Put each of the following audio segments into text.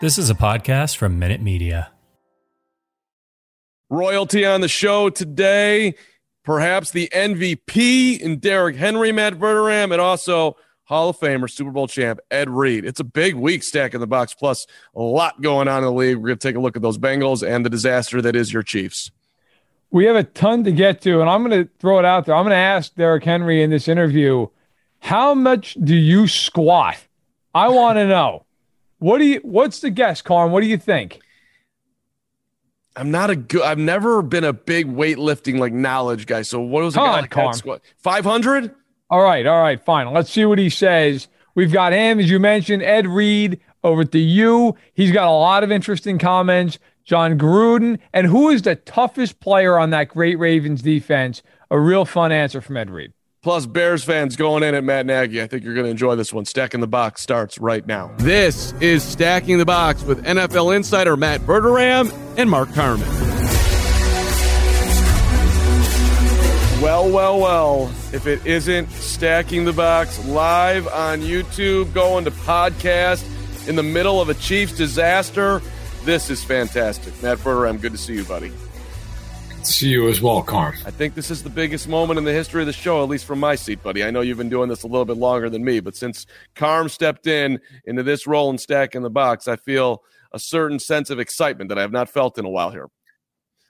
This is a podcast from Minute Media. Royalty on the show today. Perhaps the MVP in Derrick Henry, Matt Verderame, and also Hall of Famer, Super Bowl champ Ed Reed. It's a big week stack in the box, plus a lot going on in the league. We're going to take a look at those Bengals and the disaster that is your Chiefs. We have a ton to get to, and I'm going to throw it out there. I'm going to ask Derrick Henry in this interview, how much do you squat? I want to know. What do you? What's the guess, Carm? What do you think? I'm not a good. I've never been a big weightlifting like knowledge guy. So what was a on, squat? Five hundred. All right, all right, fine. Let's see what he says. We've got him, as you mentioned, Ed Reed over at the U. He's got a lot of interesting comments. Jon Gruden, and who is the toughest player on that great Ravens defense? A real fun answer from Ed Reed. Plus, Bears fans going in at Matt Nagy. I think you're going to enjoy this one. Stacking the Box starts right now. This is Stacking the Box with NFL insider Matt Verderame and Mark Carman. Well, well, well. If it isn't Stacking the Box live on YouTube, going to podcast in the middle of a Chiefs disaster, this is fantastic. Matt Verderame, good to see you, buddy. See you as well, Carm. I think this is the biggest moment in the history of the show, at least from my seat, buddy. I know you've been doing this a little bit longer than me, but since Carm stepped in into this role and stack in the box, I feel a certain sense of excitement that I have not felt in a while here.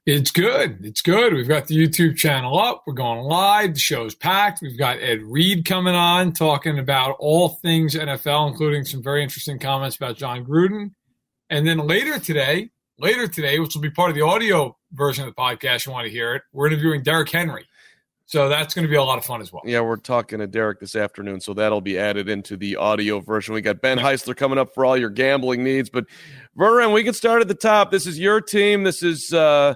It's good. It's good. We've got the YouTube channel up. We're going live. The show's packed. We've got Ed Reed coming on talking about all things NFL, including some very interesting comments about Jon Gruden. And then later today, later today, which will be part of the audio version of the podcast, you want to hear it, we're interviewing Derrick Henry. So that's going to be a lot of fun as well. Yeah, we're talking to Derrick this afternoon, so that'll be added into the audio version. We got Ben Heisler coming up for all your gambling needs. But Vernon, we can start at the top. This is your team. This is, uh,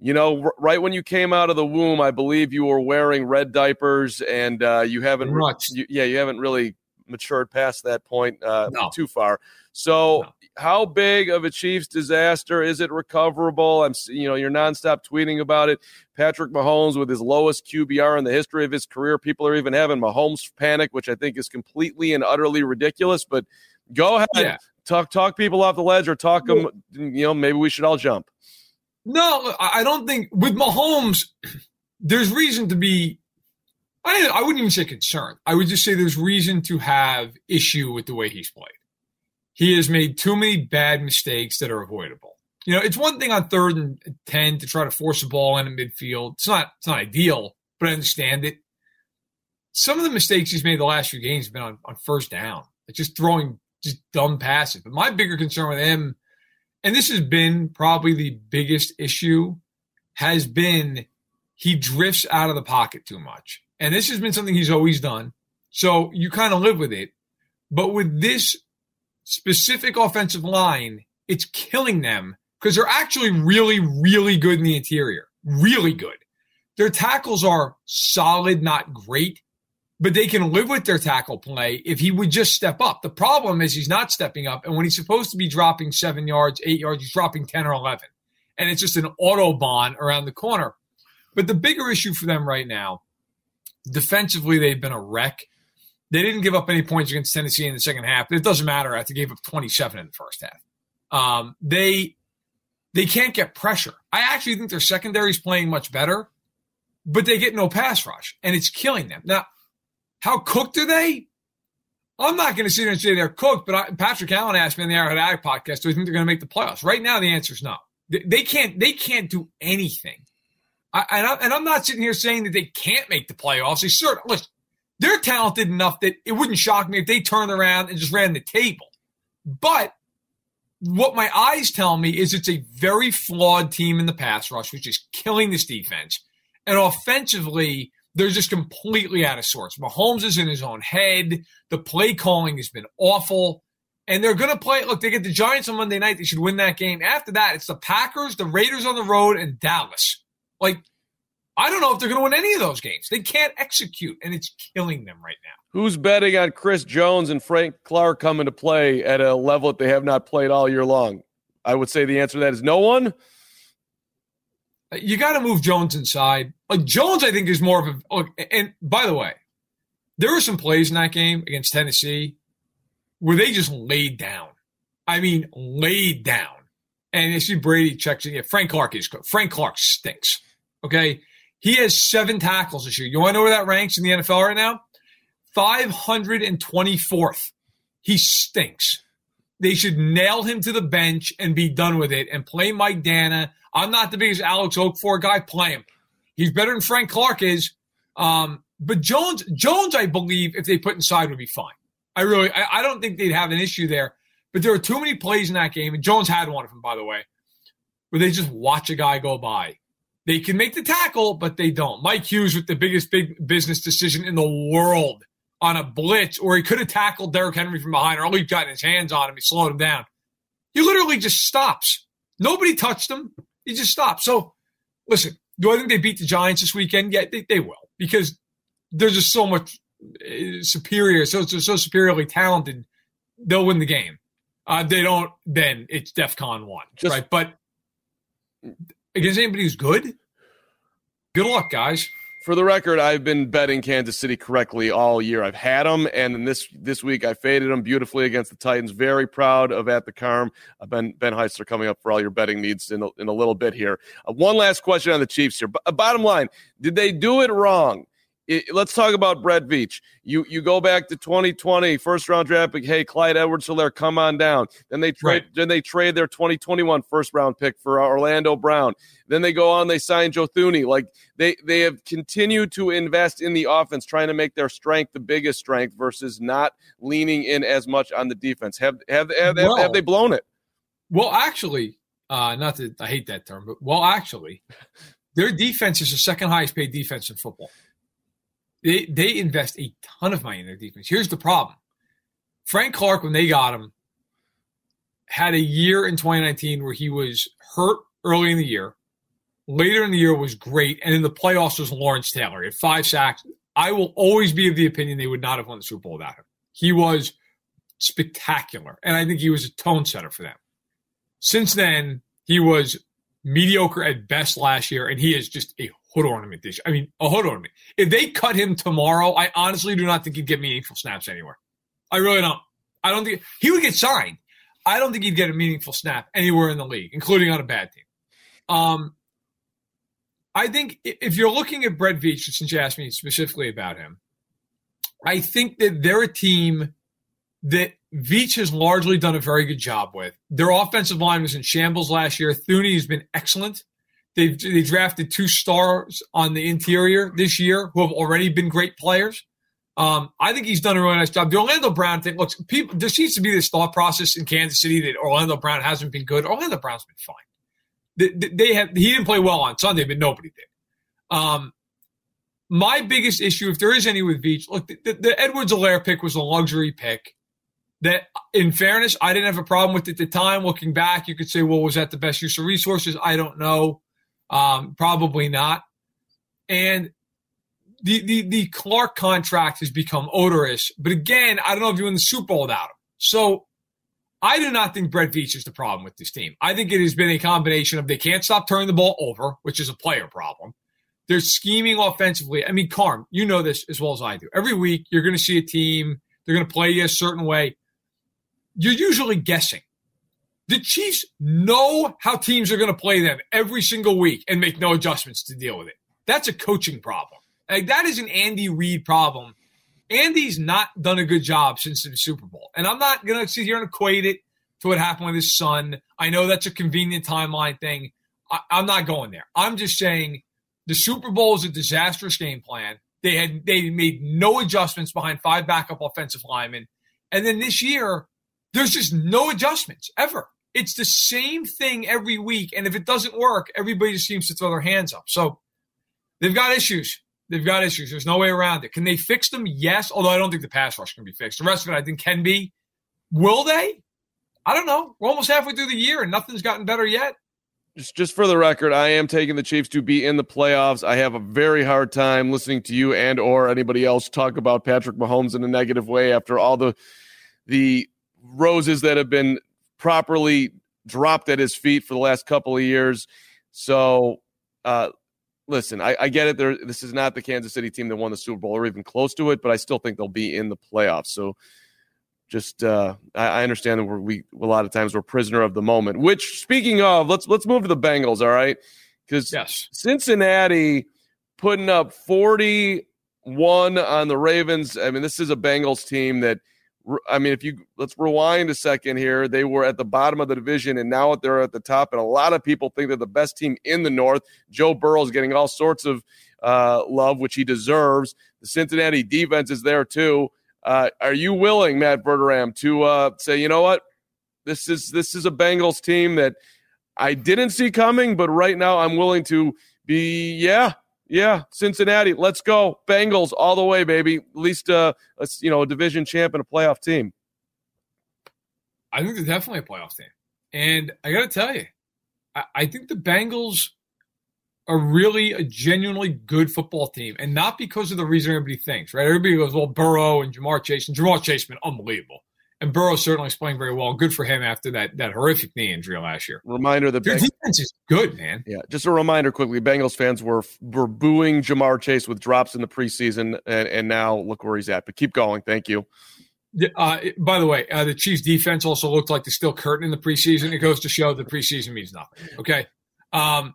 you know, r- right when you came out of the womb, I believe you were wearing red diapers, and uh, you haven't, re- you, yeah, you haven't really matured past that point uh, No. too far. So, No. how big of a Chiefs disaster is it recoverable? I'm, you know, you're nonstop tweeting about it. Patrick Mahomes with his lowest QBR in the history of his career. People are even having Mahomes panic, which I think is completely and utterly ridiculous. But go ahead, Yeah. talk talk people off the ledge, or talk them. You know, maybe we should all jump. No, I I don't think with Mahomes, there's reason to be. I, I wouldn't even say concerned. I would just say there's reason to have issue with the way he's played. He has made too many bad mistakes that are avoidable. You know, it's one thing on third and ten to try to force the ball in a midfield. It's not it's not ideal, but I understand it. Some of the mistakes he's made the last few games have been on, on first down, like just throwing just dumb passes. But my bigger concern with him and this has been probably the biggest issue has been he drifts out of the pocket too much and this has been something he's always done so you kind of live with it but with this specific offensive line it's killing them because they're actually really really good in the interior really good their tackles are solid not great but they can live with their tackle play if he would just step up. The problem is he's not stepping up, and when he's supposed to be dropping seven yards, eight yards, he's dropping 10 or 11. And it's just an autobahn around the corner. But the bigger issue for them right now, defensively, they've been a wreck. They didn't give up any points against Tennessee in the second half. It doesn't matter. I think they gave up 27 in the first half. Um, they they can't get pressure. I actually think their secondary is playing much better, but they get no pass rush, and it's killing them. Now, how cooked are they? I'm not going to sit here and say they're cooked, but I, Patrick Allen asked me in the Arrowhead Addict podcast, do I think they're going to make the playoffs? Right now, the answer is no. They, they can't. They can't do anything. I, and, I, and I'm not sitting here saying that they can't make the playoffs. They certainly listen. They're talented enough that it wouldn't shock me if they turned around and just ran the table. But what my eyes tell me is it's a very flawed team in the pass rush, which is killing this defense. And offensively, they're just completely out of sorts. Mahomes is in his own head. The play calling has been awful. And they're going to play. Look, they get the Giants on Monday night. They should win that game. After that, it's the Packers, the Raiders on the road, and Dallas. Like, I don't know if they're going to win any of those games. They can't execute, and it's killing them right now. Who's betting on Chris Jones and Frank Clark coming to play at a level that they have not played all year long? I would say the answer to that is no one. Uh, you got to move Jones inside. Like Jones, I think is more of a. Look, and by the way, there were some plays in that game against Tennessee where they just laid down. I mean, laid down. And you see Brady checks in. Yeah, Frank Clark is good. Frank Clark stinks. Okay. He has seven tackles this year. You want to know where that ranks in the NFL right now? 524th. He stinks. They should nail him to the bench and be done with it and play Mike Danna. I'm not the biggest Alex Okafor guy. Play him. He's better than Frank Clark is. Um, but Jones, Jones, I believe, if they put inside, would be fine. I really, I, I don't think they'd have an issue there. But there were too many plays in that game, and Jones had one of them, by the way, where they just watch a guy go by. They can make the tackle, but they don't. Mike Hughes with the biggest big business decision in the world on a blitz, or he could have tackled Derrick Henry from behind, or at least gotten his hands on him. He slowed him down. He literally just stops. Nobody touched him. He just stopped. So, listen, do I think they beat the Giants this weekend? Yeah, they, they will because they're just so much uh, superior, so so superiorly talented. They'll win the game. Uh, they don't, then it's DEFCON one, just, right? But against anybody who's good, good luck, guys. For the record, I've been betting Kansas City correctly all year. I've had them, and then this this week I faded them beautifully against the Titans. Very proud of at the Carm. Uh, ben Ben Heisler coming up for all your betting needs in a, in a little bit here. Uh, one last question on the Chiefs here. B- bottom line, did they do it wrong? It, let's talk about Brett Veach. You you go back to 2020, first round draft pick. Hey, Clyde Edwards-Helaire, come on down. Then they trade. Right. Then they trade their 2021 first round pick for Orlando Brown. Then they go on. They sign Joe Thuney. Like they they have continued to invest in the offense, trying to make their strength the biggest strength versus not leaning in as much on the defense. Have have have, well, have, have they blown it? Well, actually, uh, not that I hate that term, but well, actually, their defense is the second highest paid defense in football. They they invest a ton of money in their defense. Here's the problem: Frank Clark, when they got him, had a year in 2019 where he was hurt early in the year. Later in the year was great, and in the playoffs was Lawrence Taylor. He had five sacks. I will always be of the opinion they would not have won the Super Bowl without him. He was spectacular, and I think he was a tone setter for them. Since then, he was mediocre at best last year, and he is just a hood ornament this. I mean, a hood ornament. If they cut him tomorrow, I honestly do not think he'd get meaningful snaps anywhere. I really don't. I don't think he would get signed. I don't think he'd get a meaningful snap anywhere in the league, including on a bad team. Um, I think if you're looking at Brett Veach, since you asked me specifically about him, I think that they're a team that Veach has largely done a very good job with. Their offensive line was in shambles last year. Thuney has been excellent. They've they drafted two stars on the interior this year who have already been great players. Um, I think he's done a really nice job. The Orlando Brown thing, looks people there seems to be this thought process in Kansas City that Orlando Brown hasn't been good. Orlando Brown's been fine. They, they have he didn't play well on Sunday, but nobody did. Um, my biggest issue, if there is any with Veach, look, the, the, the Edwards-Helaire pick was a luxury pick that in fairness, I didn't have a problem with at the time. Looking back, you could say, well, was that the best use of resources? I don't know. Um, probably not. And the, the, the Clark contract has become odorous. But again, I don't know if you win the Super Bowl without him. So I do not think Brett Veach is the problem with this team. I think it has been a combination of they can't stop turning the ball over, which is a player problem. They're scheming offensively. I mean, Carm, you know this as well as I do. Every week, you're going to see a team, they're going to play you a certain way. You're usually guessing. The Chiefs know how teams are going to play them every single week and make no adjustments to deal with it. That's a coaching problem. Like that is an Andy Reid problem. Andy's not done a good job since the Super Bowl. And I'm not going to sit here and equate it to what happened with his son. I know that's a convenient timeline thing. I, I'm not going there. I'm just saying the Super Bowl is a disastrous game plan. They had they made no adjustments behind five backup offensive linemen. And then this year, there's just no adjustments ever. It's the same thing every week. And if it doesn't work, everybody just seems to throw their hands up. So they've got issues. They've got issues. There's no way around it. Can they fix them? Yes. Although I don't think the pass rush can be fixed. The rest of it, I think, can be. Will they? I don't know. We're almost halfway through the year and nothing's gotten better yet. Just, just for the record, I am taking the Chiefs to be in the playoffs. I have a very hard time listening to you and or anybody else talk about Patrick Mahomes in a negative way after all the the roses that have been properly dropped at his feet for the last couple of years. So, uh, listen, I, I get it. There, this is not the Kansas City team that won the Super Bowl or even close to it, but I still think they'll be in the playoffs. So, just uh, I, I understand that we're, we a lot of times we're prisoner of the moment. Which, speaking of, let's let's move to the Bengals. All right, because Yes. Cincinnati putting up forty one on the Ravens. I mean, this is a Bengals team that. I mean, if you let's rewind a second here, they were at the bottom of the division and now they're at the top. And a lot of people think they're the best team in the North. Joe Burrow is getting all sorts of uh, love, which he deserves. The Cincinnati defense is there too. Uh, are you willing, Matt Verderame, to uh, say, you know what, this is this is a Bengals team that I didn't see coming, but right now I'm willing to be, yeah, yeah, Cincinnati, let's go, Bengals all the way, baby. At least, uh, a, you know, a division champ and a playoff team. I think they're definitely a playoff team. And I got to tell you, I, I think the Bengals are really a genuinely good football team. And not because of the reason everybody thinks, right? Everybody goes, well, Burrow and Ja'Marr Chase. And Ja'Marr Chase has been unbelievable. And Burrow certainly is playing very well. Good for him after that, that horrific knee injury last year. Reminder: the Their Beng- defense is good, man. yeah, just a reminder quickly. Bengals fans were were booing Ja'Marr Chase with drops in the preseason, and, and now look where he's at. But keep going. Thank you. Uh, by the way, uh, the Chiefs defense also looked like they're still curtain in the preseason. It goes to show the preseason means nothing. Okay. Um,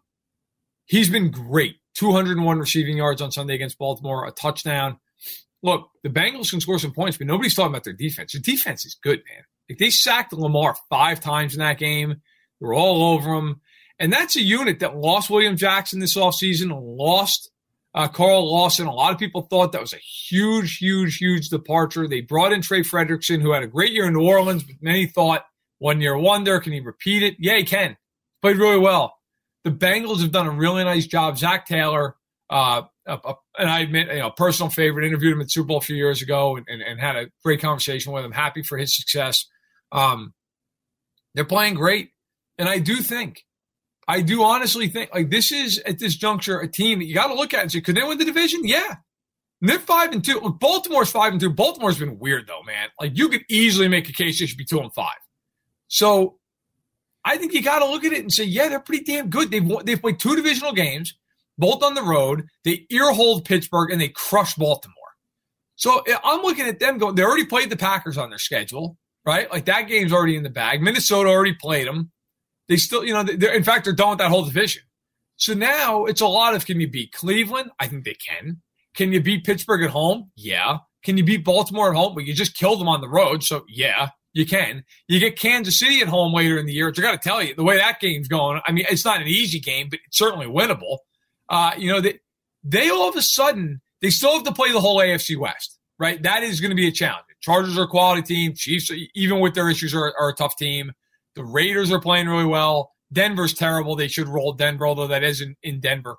he's been great. 201 receiving yards on Sunday against Baltimore, a touchdown. Look, the Bengals can score some points, but nobody's talking about their defense. Their defense is good, man. Like they sacked Lamar five times in that game. They were all over him. And that's a unit that lost William Jackson this offseason, lost uh, Carl Lawson. A lot of people thought that was a huge, huge, huge departure. They brought in Trey Hendrickson, who had a great year in New Orleans, but many thought one year wonder. Can he repeat it? Yeah, he can. Played really well. The Bengals have done a really nice job. Zac Taylor, uh, uh, uh, and I admit, you know, personal favorite, interviewed him at Super Bowl a few years ago and, and, and had a great conversation with him. Happy for his success. Um, they're playing great. And I do think, I do honestly think, like, this is at this juncture a team that you got to look at and say, could they win the division? Yeah. And they're five and two. Look, Baltimore's five and two. Baltimore's been weird though, man. Like you could easily make a case they should be two and five. So I think you got to look at it and say, yeah, they're pretty damn good. They've won, they've played two divisional games, both on the road. They earholed Pittsburgh and they crushed Baltimore. So eh, I'm looking at them going. They already played the Packers on their schedule, right? Like that game's already in the bag. Minnesota already played them. They still, you know, they're, in fact, they're done with that whole division. So now it's a lot of can you beat Cleveland? I think they can. Can you beat Pittsburgh at home? Yeah. Can you beat Baltimore at home? Well, you just killed them on the road. So yeah, you can. You get Kansas City at home later in the year, I got to tell you, the way that game's going, I mean, it's not an easy game, but it's certainly winnable. Uh, you know, they, they all of a sudden, they still have to play the whole AFC West, right? That is going to be a challenge. Chargers are a quality team. Chiefs, even with their issues, are, are a tough team. The Raiders are playing really well. Denver's terrible. They should roll Denver, although that is in, in Denver.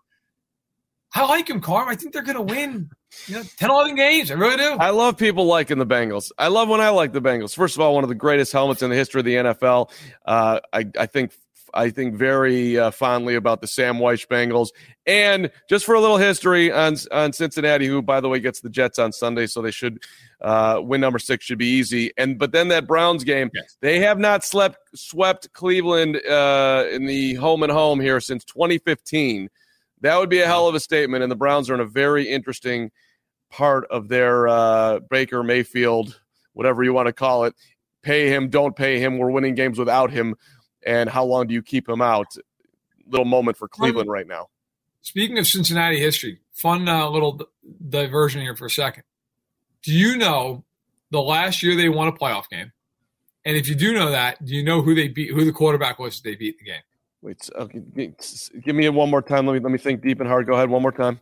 I like them, Carm. I think they're going to win, you know, 10, 11 games. I really do. I love people liking the Bengals. I love when I like the Bengals. First of all, one of the greatest helmets in the history of the NFL. Uh, I, I think I think very uh, fondly about the Sam Wyche Bengals. And just for a little history on on Cincinnati, who by the way gets the Jets on Sunday, so they should uh, win number six should be easy. And but then that Browns game, Yes. they have not slept swept Cleveland uh, in the home and home here since 2015. That would be a hell of a statement. And the Browns are in a very interesting part of their uh, Baker Mayfield, whatever you want to call it. Pay him, don't pay him. We're winning games without him. And how long do you keep him out? Little moment for Cleveland right now. Speaking of Cincinnati history, fun uh, little diversion here for a second. Do you know the last year they won a playoff game? And if you do know that, do you know who they beat? Who the quarterback was that they beat the game? Wait, okay, give me it one more time. Let me let me think deep and hard. Go ahead, one more time.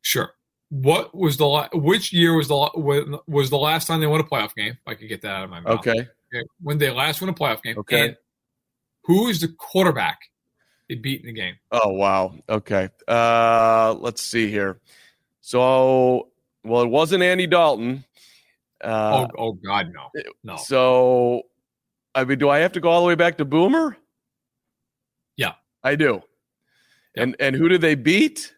Sure. What was the la- which year was the was the last time they won a playoff game? If I could get that out of my mouth. Okay, Okay. When they last won a playoff game. Okay. And who is the quarterback they beat in the game? Oh wow. Okay. Uh let's see here. So well it wasn't Andy Dalton. Uh oh, oh God, no, no. so I mean, do I have to go all the way back to Boomer? Yeah, I do. And and who did they beat?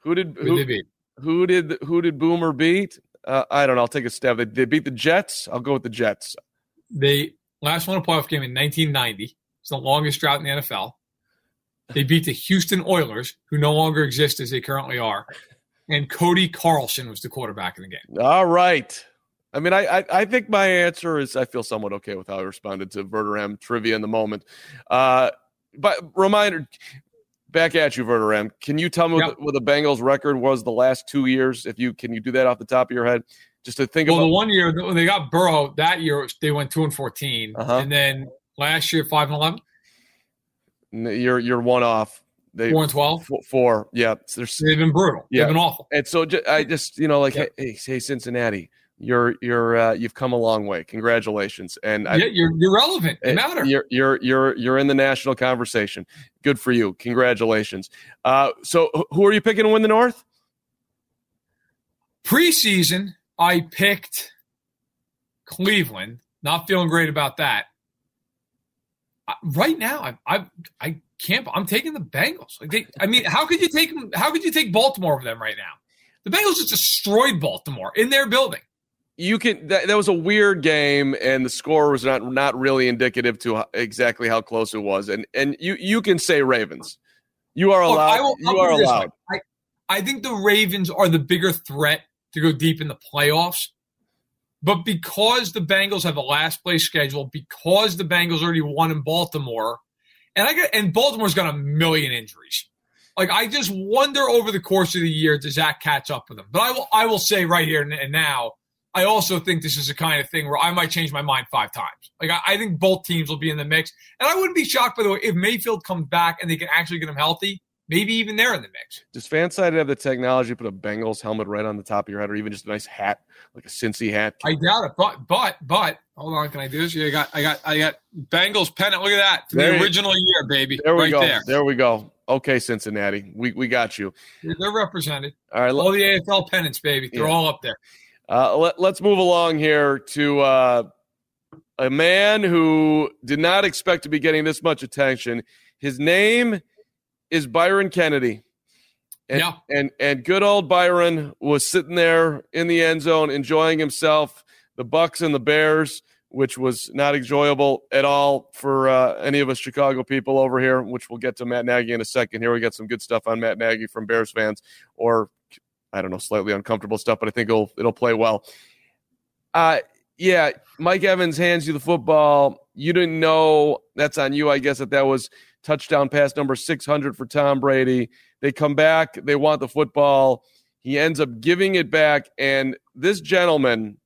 Who did Who who, they beat? who did who did Boomer beat? Uh, I don't know. I'll take a stab. They, they beat the Jets. I'll go with the Jets. They last won a playoff game in 1990. It's the longest drought in the NFL. They beat the Houston Oilers, who no longer exist as they currently are, and Cody Carlson was the quarterback in the game. All right. I mean, I, I I think my answer is I feel somewhat okay with how I responded to Verderame trivia in the moment. Uh, but reminder, back at you, Verderame. Can you tell me Yep. what, the, Bengals record was the last two years? If you can, you do that off the top of your head, just to think Well, the one year when they got Burrow, that year they went two and 14, Uh-huh. and then last year five and 11, You're you're one off. They four and 12. four, four. Yeah, They've been brutal. Yeah. They've been awful. And so ju- I just, you know, like, Yep. hey, hey, Cincinnati, you're you're uh, you've come a long way. Congratulations. And I, yeah, you're you're relevant. You eh, matter. You're you're you're you're in the national conversation. Good for you. Congratulations. Uh, so who are you picking to win the North? Preseason, I picked Cleveland. Not feeling great about that. Right now, I I I can't. I'm taking the Bengals. Like they, I mean, how could you take them? How could you take Baltimore over them right now? The Bengals just destroyed Baltimore in their building. You can. That, that was a weird game, and the score was not not really indicative to how, exactly how close it was. And and you you can say Ravens. You are allowed. I'll you are it this way. allowed. I, I think the Ravens are the bigger threat to go deep in the playoffs. But because the Bengals have a last place schedule, because the Bengals already won in Baltimore, and I got and Baltimore's got a million injuries. Like I just wonder over the course of the year, does that catch up with them? But I will I will say right here and now, I also think this is the kind of thing where I might change my mind five times. Like I, I think both teams will be in the mix, and I wouldn't be shocked by the way if Mayfield comes back and they can actually get him healthy. Maybe even they're in the mix. Does Fanside have the technology to put a Bengals helmet right on the top of your head, or even just a nice hat, like a Cincy hat? I doubt it, but but but hold on, can I do this? Yeah, I got I got I got Bengals pennant. Look at that, There the original year, baby. There we right go. there. There we go. Okay, Cincinnati, we we got you. They're represented. All right, All the AFL pennants, baby. They're Yeah. all up there. Uh, let, us move along here to uh, a man who did not expect to be getting this much attention. His name is Byron Kennedy. And, Yeah. and and good old Byron was sitting there in the end zone enjoying himself. The Bucs and the Bears, which was not enjoyable at all for uh, any of us Chicago people over here. Which we'll get to Matt Nagy in a second. Here we got some good stuff on Matt Nagy from Bears fans, or I don't know, slightly uncomfortable stuff, but I think it'll it'll play well. Uh yeah, Mike Evans hands you the football. You didn't know that's on you, I guess, that that was touchdown pass number 600 for Tom Brady. They come back, they want the football. He ends up giving it back. And this gentleman,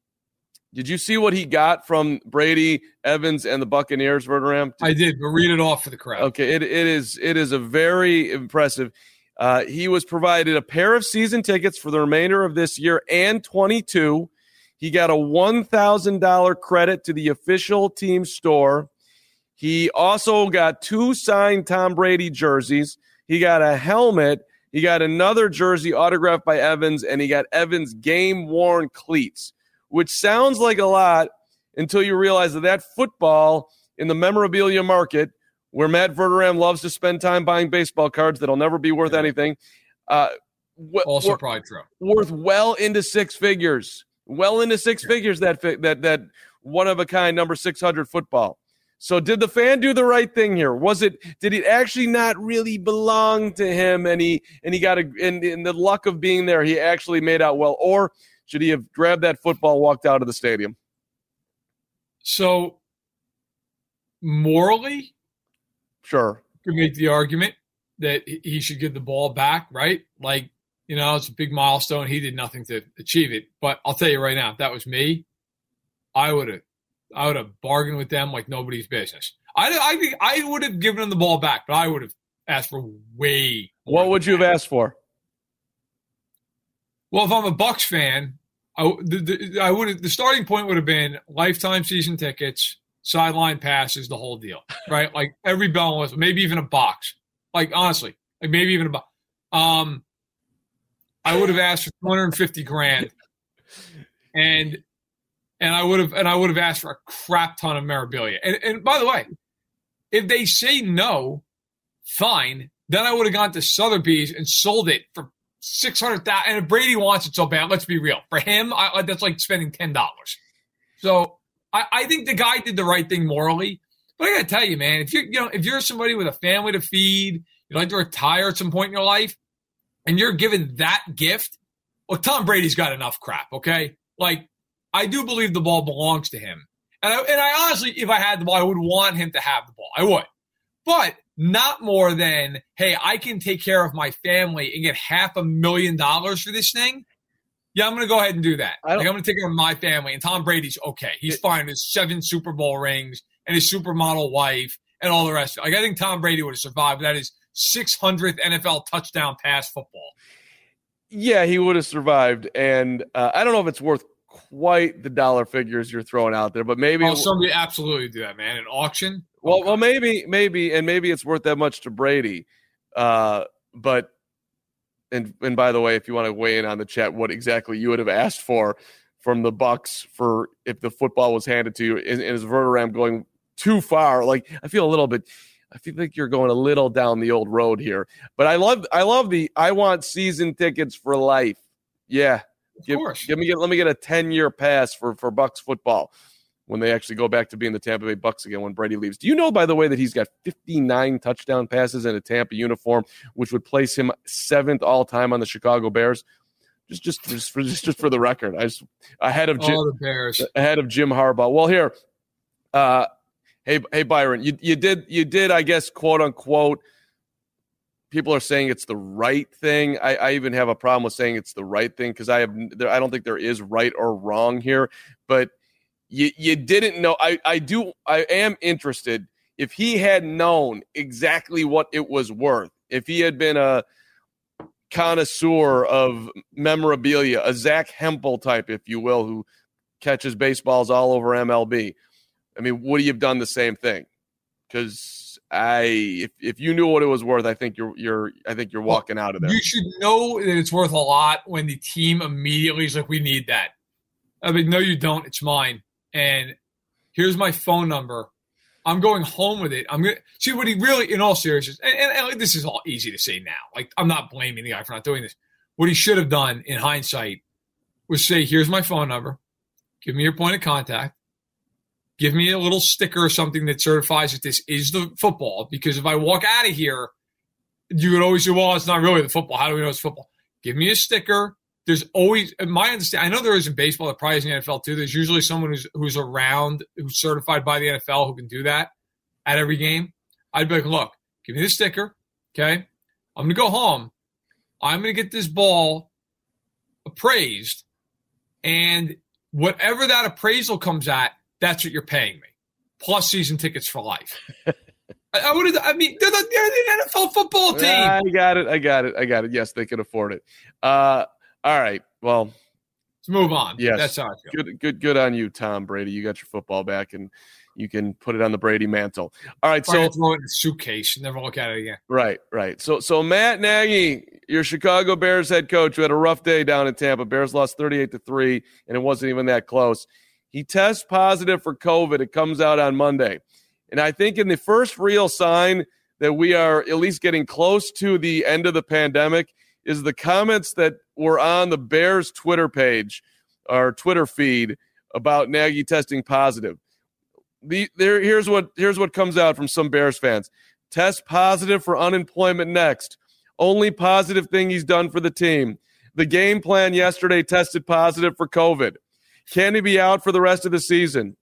did you see what he got from Brady, Evans, and the Buccaneers, Verderame? I did, but read it off for the crowd. Okay, it, it is it is a very impressive. Uh, he was provided a pair of season tickets for the remainder of this year and 22. He got a $1,000 credit to the official team store. He also got two signed Tom Brady jerseys. He got a helmet. He got another jersey autographed by Evans, and he got Evans' game worn cleats, which sounds like a lot until you realize that that football in the memorabilia market, where Matt Verderame loves to spend time buying baseball cards that'll never be worth Yeah. anything, uh, w- Also, wor- probably true. worth well into six figures, well into six figures. That fi- that that one of a kind number six hundred football. So did the fan do the right thing here? Was it did it actually not really belong to him and he and he got a in, in the luck of being there he actually made out well or should he have grabbed that football walked out of the stadium? So, morally, Sure. you could make the argument that he- he should give the ball back, right? Like, you know, it's a big milestone. He did nothing to achieve it. But I'll tell you right now, if that was me, I would have, I would have bargained with them like nobody's business. I, I think I would have given them the ball back, but I would have asked for way. more What would you have asked for? Well, if I'm a Bucs fan, I, the, the, I would the starting point would have been lifetime season tickets, sideline passes, the whole deal, right? like every bell maybe even a box. Like honestly, like maybe even a box. Um, I would have asked for 250 grand, and and I would have and I would have asked for a crap ton of memorabilia. And, and by the way, if they say no, fine. Then I would have gone to Sotheby's and sold it for six hundred thousand. And if Brady wants it so bad, let's be real. For him, I, that's like spending ten dollars. So I, I think the guy did the right thing morally. But I got to tell you, man, if you're you know if you're somebody with a family to feed, you'd like to retire at some point in your life, and you're given that gift, well, Tom Brady's got enough crap. Okay, like I do believe the ball belongs to him. And I, and I honestly, if I had the ball, I would want him to have the ball. I would. But not more than, hey, I can take care of my family and get half a million dollars for this thing. Yeah, I'm going to go ahead and do that. Like, I'm going to take care of my family. And Tom Brady's okay. He's it, fine. His seven Super Bowl rings and his supermodel wife and all the rest. Like, I think Tom Brady would have survived. That is 600th NFL touchdown pass football. Yeah, he would have survived. And uh, I don't know if it's worth quite the dollar figures you're throwing out there, but maybe oh, somebody absolutely do that, man. An auction. Well, okay. well, maybe, maybe, and maybe it's worth that much to Brady. Uh, but and and by the way, if you want to weigh in on the chat, what exactly you would have asked for from the Bucs for if the football was handed to you, and is Verderame going too far? Like I feel a little bit. I feel like you're going a little down the old road here. But I love I love the I want season tickets for life. Yeah, give, course. Give me let me get a 10 year pass for for Bucs football when they actually go back to being the Tampa Bay Bucs again when Brady leaves. Do you know, by the way, that he's got 59 touchdown passes in a Tampa uniform, which would place him seventh all time on the Chicago Bears? Just, just, just for just, just for the record, I just ahead of Jim, oh, the Bears ahead of Jim Harbaugh. Well, here, uh, hey, hey, Byron, you you did you did I guess quote unquote people are saying it's the right thing. I, I even have a problem with saying it's the right thing because I have I don't think there is right or wrong here. But you you didn't know. I I do. I am interested. If he had known exactly what it was worth, if he had been a connoisseur of memorabilia, a Zack Hample type, if you will, who catches baseballs all over MLB. I mean, would he have done the same thing? Because I if, if you knew what it was worth, I think you're you're I think you're walking out of there. You should know that it's worth a lot when the team immediately is like, "We need that." I mean, no, you don't. It's mine, and here's my phone number. I'm going home with it. I'm gonna see what he really, in all seriousness, and, and, and this is all easy to say now. Like I'm not blaming the guy for not doing this. What he should have done in hindsight was say, "Here's my phone number. Give me your point of contact give me a little sticker or something that certifies that this is the football. Because if I walk out of here, you would always say, well, it's not really the football. How do we know it's football? Give me a sticker. There's always my understanding. I know there is in baseball, there probably is in the NFL too. There's usually someone who's who's around, who's certified by the NFL, who can do that at every game. I'd be like, look, give me the sticker. Okay, I'm gonna go home. I'm gonna get this ball appraised, and whatever that appraisal comes at, that's what you're paying me, plus season tickets for life. I, would have. I mean, they're the, they're the, NFL football team. I got it. I got it. I got it. Yes, they can afford it. Uh, all right. Well, let's move on. Yes, that's how Good. Good. Good on you, Tom Brady. You got your football back, and you can put it on the Brady mantle. All right. so throw it in a suitcase and never look at it again. Right. Right. So so Matt Nagy, your Chicago Bears head coach, who had a rough day down in Tampa. Bears lost thirty eight to three, and it wasn't even that close. He tests positive for COVID. It comes out on Monday. And I think in the first real sign that we are at least getting close to the end of the pandemic is the comments that were on the Bears Twitter page or Twitter feed about Nagy testing positive. The, there, here's what here's what comes out from some Bears fans. Test positive for unemployment next. Only positive thing he's done for the team. The game plan yesterday tested positive for COVID. Can he be out for the rest of the season?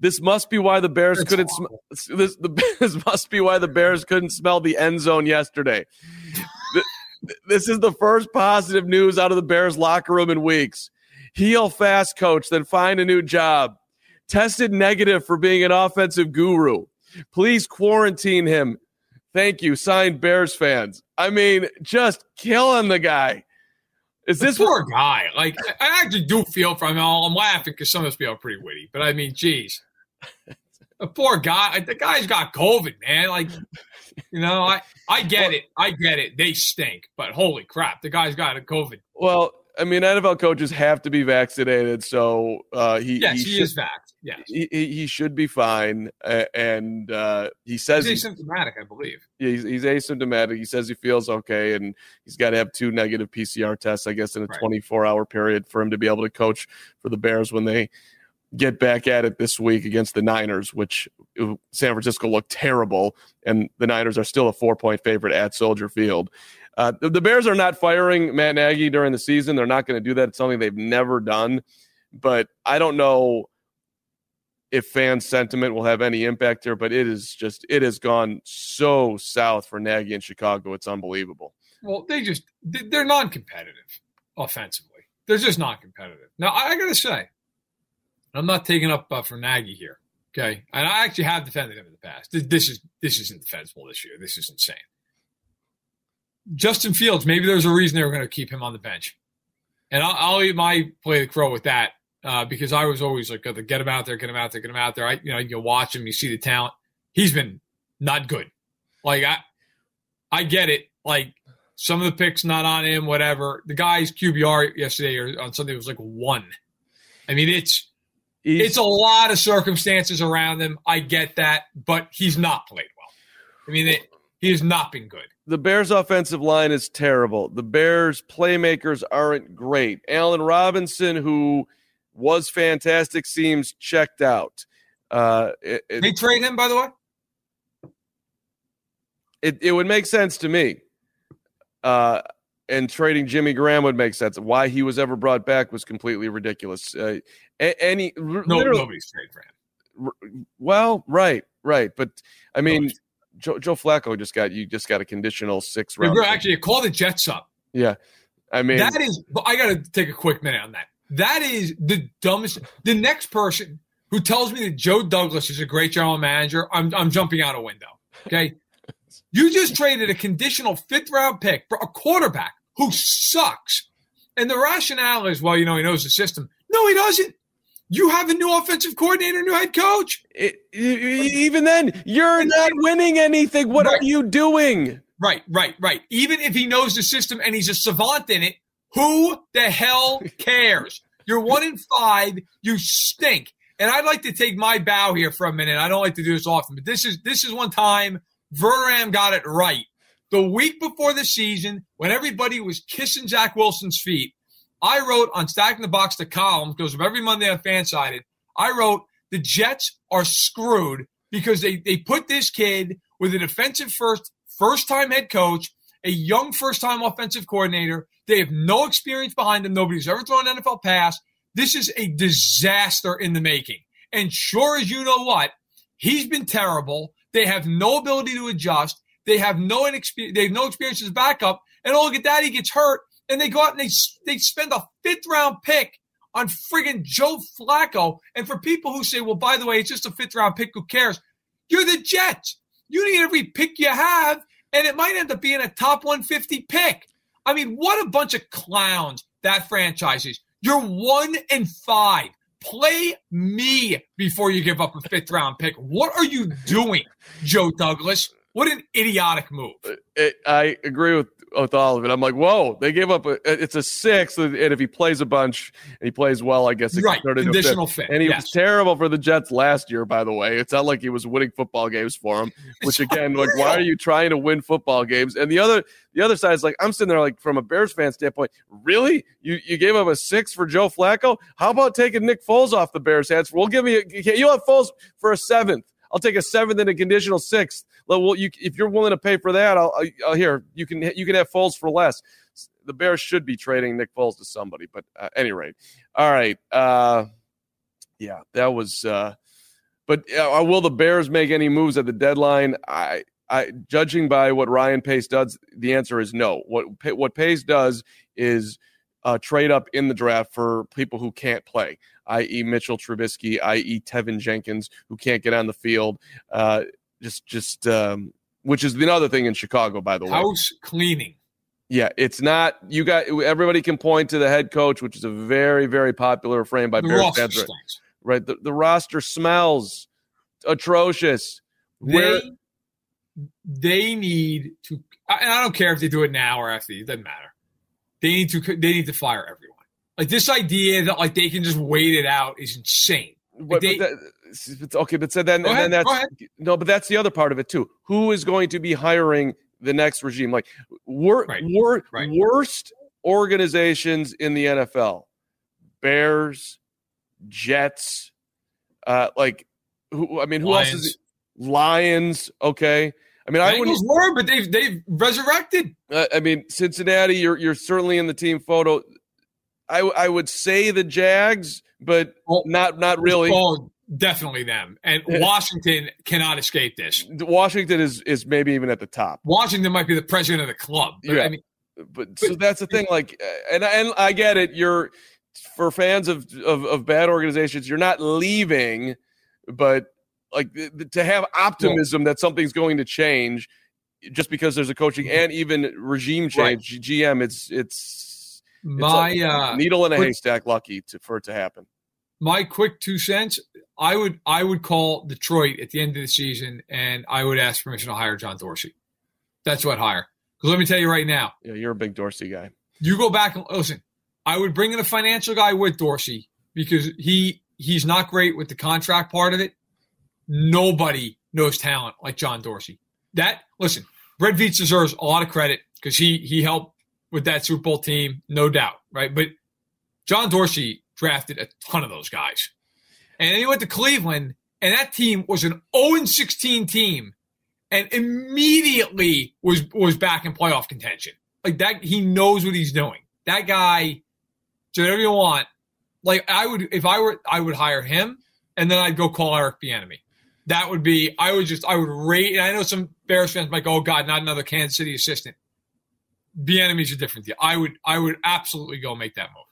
This must be why the Bears That's couldn't. Sm- this, the, this must be why the Bears couldn't smell the end zone yesterday. this is the first positive news out of the Bears locker room in weeks. Heal fast, coach, then find a new job. Tested negative for being an offensive guru. Please quarantine him. Thank you. Signed Bears fans. I mean, just killing the guy. Is this the poor guy? Like, I actually do feel for him. I'm laughing because some of us people are pretty witty, but I mean, geez, the poor guy. The guy's got COVID, man. Like, you know, I I get it, I get it. They stink, but holy crap, the guy's got a COVID. Well, I mean, NFL coaches have to be vaccinated, so uh, he yes, he, he, should, is vaxxed. Yes, he, he should be fine. Uh, and uh, he says he's asymptomatic, I believe. He's, he's asymptomatic. He says he feels okay, and he's got to have two negative PCR tests, I guess, in a Right. 24 hour period for him to be able to coach for the Bears when they get back at it this week against the Niners, which San Francisco looked terrible, and the Niners are still a four point favorite at Soldier Field. Uh, the, the Bears are not firing Matt Nagy during the season. They're not going to do that. It's something they've never done. But I don't know if fan sentiment will have any impact here, but it is just it has gone so south for Nagy in Chicago. It's unbelievable. Well, they just they- they're non-competitive offensively. They're just non-competitive. Now, I, I got to say, I'm not taking up uh, for Nagy here. Okay, and I actually have defended him in the past. This, this is this isn't defensible this year. This is insane. Justin Fields, maybe there's a reason they were going to keep him on the bench, and I'll, I'll eat my play the crow with that uh, because I was always like, "Oh, get him out there, get him out there, get him out there. I, you know, you watch him, you see the talent. He's been not good. Like I, I get it. Like some of the picks not on him, whatever. The guy's QBR yesterday or on Sunday was like one. I mean, it's He's- it's a lot of circumstances around him. I get that, but he's not played well. I mean, it, he has not been good. the Bears' offensive line is terrible. The Bears' playmakers aren't great. Allen Robinson, who was fantastic, seems checked out. Uh, it, it, They trade him, by the way. it, it would make sense to me. Uh, and trading Jimmy Graham would make sense. Why he was ever brought back was completely ridiculous. Uh, any No, nobody's traded for him. well, right, right, but I mean, Nobody's- Joe, Joe Flacco just got you just got a conditional six round. Actually, call the Jets up. yeah, I mean, that is, I got to take a quick minute on that. That is the dumbest. The next person who tells me that Joe Douglas is a great general manager, I'm, I'm jumping out a window. Okay. you just traded a conditional fifth round pick for a quarterback who sucks. And the rationale is, well, you know, he knows the system. No, he doesn't. You have a new offensive coordinator, new head coach. it, even then, you're not winning anything. What are you doing? Right, right, right. Even if he knows the system and he's a savant in it, who the hell cares? You're one in five. You stink. And I'd like to take my bow here for a minute. I don't like to do this often, but this is this is one time Verram got it right. The week before the season, when everybody was kissing Zach Wilson's feet, I wrote on Stacking the Box the column because of every Monday on Fansided. I wrote the Jets are screwed because they they put this kid with a defensive first first time head coach, a young first time offensive coordinator. They have no experience behind them. Nobody's ever thrown an NFL pass. This is a disaster in the making. And sure as you know what, he's been terrible. They have no ability to adjust. They have no inexperience. They have no experience as backup. And oh, look at that, he gets hurt, and they go out and they they spend a fifth round pick on friggin' Joe Flacco. And for people who say, well, by the way, it's just a fifth round pick, who cares? You're the Jets. You need every pick you have, and it might end up being a top 150 pick. I mean, what a bunch of clowns that franchise is. You're one and five. Play me before you give up a fifth round pick. What are you doing, Joe Douglas? What an idiotic move. Uh, it, I agree with with all of it. I'm like, whoa, they gave up. A, it's a six, and if he plays a bunch and he plays well, I guess it Right. turn into a fifth. Conditional fit. And he yes. was terrible for the Jets last year, by the way. It's not like he was winning football games for him. Which again, like, why are you trying to win football games? And the other, the other side is like, I'm sitting there like, from a Bears fan standpoint, really? You you gave up a six for Joe Flacco? How about taking Nick Foles off the Bears' hands? We'll give you, you have Foles for a seventh. I'll take a seventh and a conditional sixth. Well, you, if you're willing to pay for that, I'll, I'll, here. You can you can have Foles for less. The Bears should be trading Nick Foles to somebody, but uh, any rate, all right. Uh, yeah, that was. Uh, but uh, will the Bears make any moves at the deadline? I, I, judging by what Ryan Pace does, the answer is no. What what Pace does is uh, trade up in the draft for people who can't play, i.e., Mitchell Trubisky, i.e., Teven Jenkins, who can't get on the field. Uh, just, just, um, which is another thing in Chicago, by the way. House cleaning. Yeah, it's not. You got everybody can point to the head coach, which is a very, very popular frame by The Bears fans. Right, right. The, the roster smells atrocious. Where- They they need to, and I don't care if they do it now or after. It doesn't matter. they need to they need to fire everyone. Like this idea that like they can just wait it out is insane. Like But, they- but that, okay, but so then, ahead, then that's no, but that's the other part of it too. Who is going to be hiring the next regime? Like, wor- Right, wor- right. worst organizations in the NFL: Bears, Jets. Uh, like, who? I mean, who else is? Lions. Lions. Okay. I mean, I wouldn't. Bengals were, but they've they've resurrected. Uh, I mean, Cincinnati. You're you're certainly in the team photo. I I would say the Jags, but Well, not not really. Oh, definitely them. And Washington cannot escape this. Washington is is maybe even at the top. Washington might be the president of the club. But, Yeah. I mean, But so that's the thing. Like, uh, and and I get it. You're for fans of of, of bad organizations. You're not leaving, but like to have optimism that something's going to change just because there's a coaching and even regime Right. change. GM. It's it's my it's a uh, needle in a haystack. Lucky to, for it to happen. My quick two cents. I would I would call Detroit at the end of the season, and I would ask permission to hire John Dorsey. That's what hire. Because let me tell you right now, Yeah, you're a big Dorsey guy. you go back and listen. I would bring in a financial guy with Dorsey because he he's not great with the contract part of it. Nobody knows talent like John Dorsey. That listen, Brett Veach deserves a lot of credit because he he helped with that Super Bowl team, no doubt, right? But John Dorsey drafted a ton of those guys, and then he went to Cleveland, and that team was an 0 16 team, and immediately was was back in playoff contention. Like that, he knows what he's doing. That guy, do whatever you want. Like I would, if I were, I would hire him, and then I'd go call Eric Bieniemy. That would be. I would just. I would rate. And I know some Bears fans might go, "Oh God, not another Kansas City assistant." Bieniemy's a different deal. I would. I would absolutely go make that move.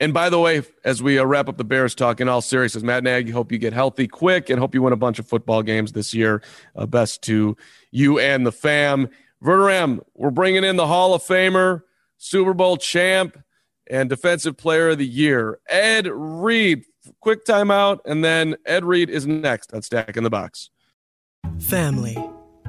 And by the way, as we uh, wrap up the Bears talk, in all seriousness, Matt Nagy, hope you get healthy quick and hope you win a bunch of football games this year. Uh, best to you and the fam. Verderame, we're bringing in the Hall of Famer, Super Bowl champ, and Defensive Player of the Year, Ed Reed. Quick timeout, and then Ed Reed is next on Stacking the Box. Family.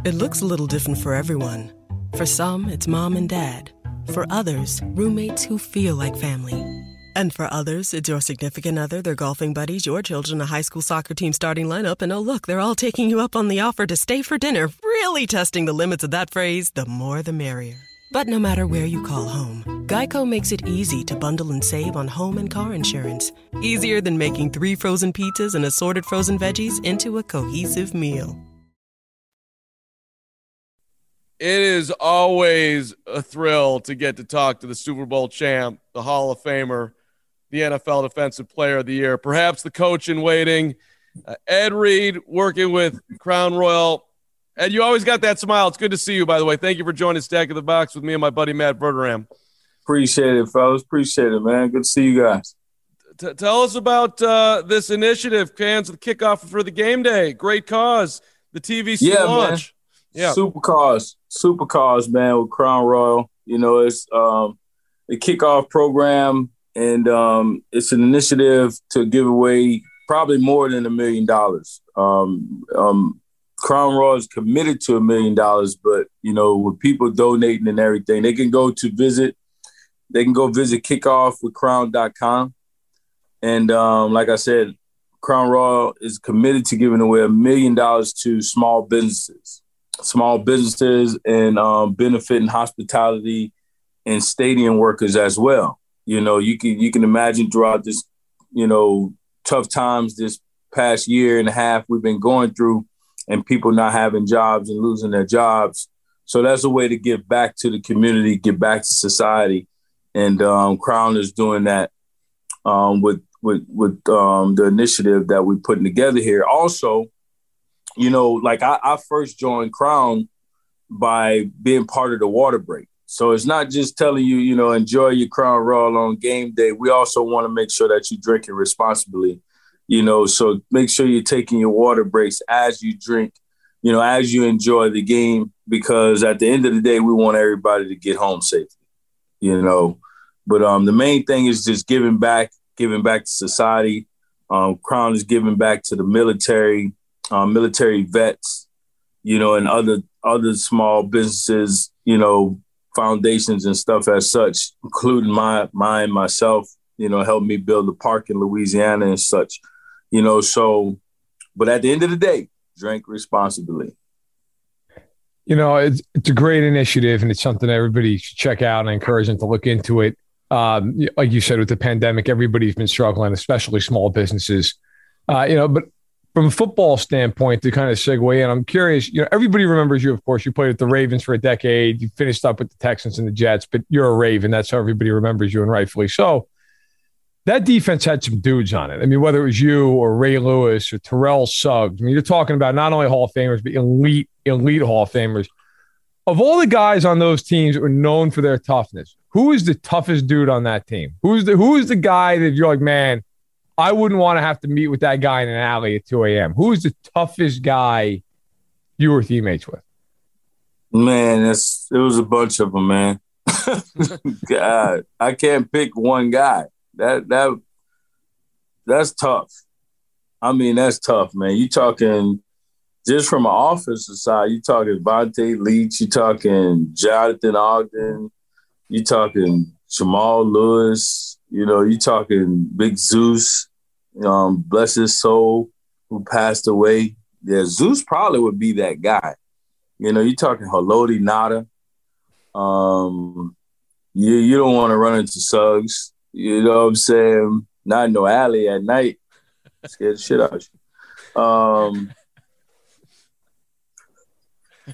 It looks a little different for everyone. For some, it's mom and dad. For others, roommates who feel like family. And for others, it's your significant other, their golfing buddies, your children, a high school soccer team starting lineup, and oh, look, they're all taking you up on the offer to stay for dinner, really testing the limits of that phrase the more the merrier. But no matter where you call home, Geico makes it easy to bundle and save on home and car insurance. Easier than making three frozen pizzas and assorted frozen veggies into a cohesive meal. It is always a thrill to get to talk to the Super Bowl champ, the Hall of Famer, the NFL Defensive Player of the Year, perhaps the coach in waiting, uh, Ed Reed, working with Crown Royal. Ed, you always got that smile. It's good to see you, by the way. Thank you for joining Stack of the Box with me and my buddy Matt Verderame. Appreciate it, fellas. Appreciate it, man. Good to see you guys. T- tell us about uh, this initiative, Cans of the Kickoff for the Game Day. Great cause, the TVC Yeah, launch. Yeah. super cause, man, with Crown Royal. You know, it's um, a kickoff program, and um, it's an initiative to give away probably more than a million dollars. Um, um, Crown Royal is committed to a million dollars, but you know, with people donating and everything, they can go to visit. They can go visit kickoffwithcrown.com. And um, like I said, Crown Royal is committed to giving away a million dollars to small businesses, small businesses and um, benefiting hospitality and stadium workers as well. You know, you can you can imagine throughout this, you know, tough times this past year and a half we've been going through, and people not having jobs and losing their jobs. So that's a way to give back to the community, give back to society, and um, Crown is doing that um, with with with um, the initiative that we're putting together here. Also, you know, like I, I first joined Crown by being part of the water break. So it's not just telling you, you know, enjoy your Crown Royal on game day. We also want to make sure that you drink it responsibly, you know. So make sure you're taking your water breaks as you drink, you know, as you enjoy the game, because at the end of the day, we want everybody to get home safely, you know. But um, the main thing is just giving back, giving back to society. Um, Crown is giving back to the military, um, military vets, you know, and other other small businesses, you know, foundations and stuff as such, including my mine myself. You know, helped me build a park in Louisiana and such. You know, so but at the end of the day, drink responsibly. You know, it's it's a great initiative and it's something everybody should check out. And encourage them to look into it. Um, like you said, with the pandemic, everybody's been struggling, especially small businesses. Uh, you know, but from a football standpoint, to kind of segue in, I'm curious. You know, everybody remembers you. Of course, you played with the Ravens for a decade. You finished up with the Texans and the Jets, but you're a Raven. That's how everybody remembers you, and rightfully so that defense had some dudes on it. I mean, whether it was you or Ray Lewis or Terrell Suggs, I mean, you're talking about not only Hall of Famers, but elite, elite Hall of Famers. Of all the guys on those teams that were known for their toughness, who is the toughest dude on that team? Who's the who is the guy that you're like, man, I wouldn't want to have to meet with that guy in an alley at 2 a.m. Who is the toughest guy you were teammates with? Man, it's it was a bunch of them, man. God, I can't pick one guy that that that's tough. I mean, that's tough, man. You talking just from an offensive side, you talking Vonta Leach, you talking Jonathan Ogden, you talking Jamal Lewis, you know, you talking Big Zeus, um, bless his soul, who passed away. Yeah, Zeus probably would be that guy. You know, you're talking Haloti Ngata. Um, you you don't want to run into Suggs. You know what I'm saying? Not in no alley at night. Scared the shit out of you. Um,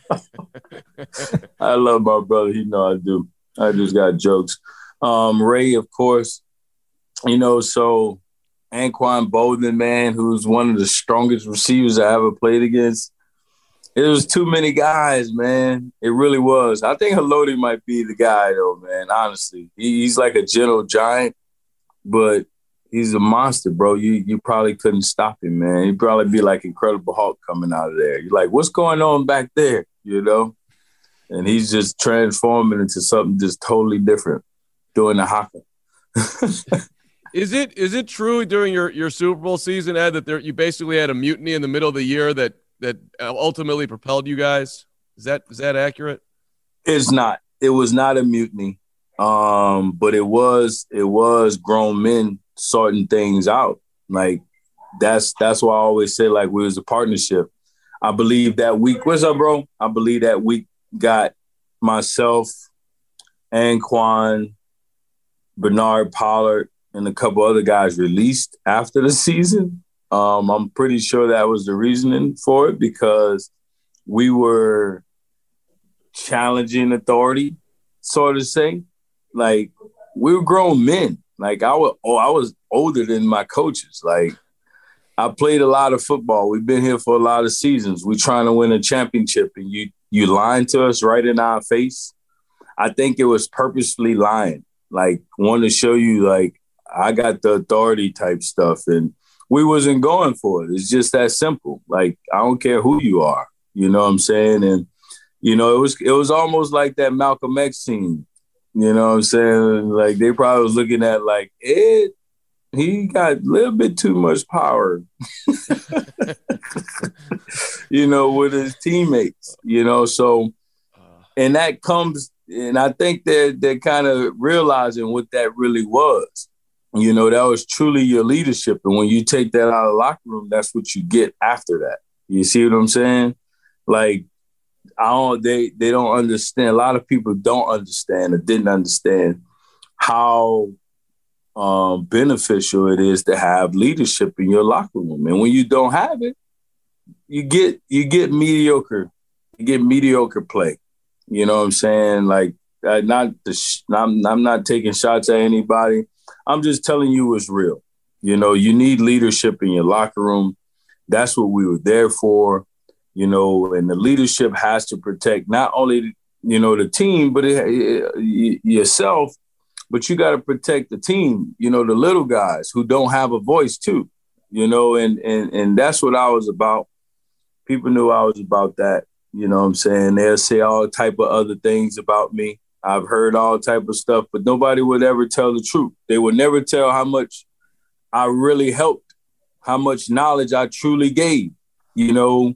I love my brother. He know I do. I just got jokes. Um, Ray, of course. You know, so Anquan Boldin, man, who's one of the strongest receivers I ever played against. It was too many guys, man. It really was. I think Haloti might be the guy, though, man. Honestly, he, he's like a gentle giant, but he's a monster, bro. You you probably couldn't stop him, man. He'd probably be like Incredible Hulk coming out of there. You're like, what's going on back there? You know? And he's just transforming into something just totally different doing the haka. is it is it true during your, your Super Bowl season, Ed, that there you basically had a mutiny in the middle of the year that that ultimately propelled you guys? Is that is that accurate? It's not. It was not a mutiny, um, but it was it was grown men sorting things out. Like that's that's why I always say like we was a partnership. I believe that week. What's up, bro? I believe that week got myself, Anquan, Bernard Pollard, and a couple other guys released after the season. Um, I'm pretty sure that was the reasoning for it because we were challenging authority, sort of say. Like we were grown men. Like I was, oh, I was older than my coaches. Like I played a lot of football. We've been here for a lot of seasons. We're trying to win a championship, and you you lying to us right in our face. I think it was purposely lying, like want to show you like I got the authority type stuff, and we wasn't going for it. It's just that simple. Like I don't care who you are. You know what I'm saying? And you know, it was it was almost like that Malcolm X scene. You know what I'm saying? Like they probably was looking at like Ed, he got a little bit too much power. you know, with his teammates. You know, so and that comes and I think they're they're kind of realizing what that really was. You know, that was truly your leadership. And when you take that out of the locker room, that's what you get after that. You see what I'm saying? Like, I don't they they don't understand. A lot of people don't understand or didn't understand how um, beneficial it is to have leadership in your locker room. And when you don't have it, you get you get mediocre, you get mediocre play. You know what I'm saying? Like, uh, not the sh- I'm, I'm not taking shots at anybody. I'm just telling you it's real. You know, you need leadership in your locker room. That's what we were there for. You know, and the leadership has to protect not only you know the team, but it, it, yourself. But you got to protect the team. You know, the little guys who don't have a voice too. You know, and and and that's what I was about. People knew I was about that. You know what I'm saying? They'll say all type of other things about me. I've heard all type of stuff, but nobody would ever tell the truth. They would never tell how much I really helped, how much knowledge I truly gave, you know,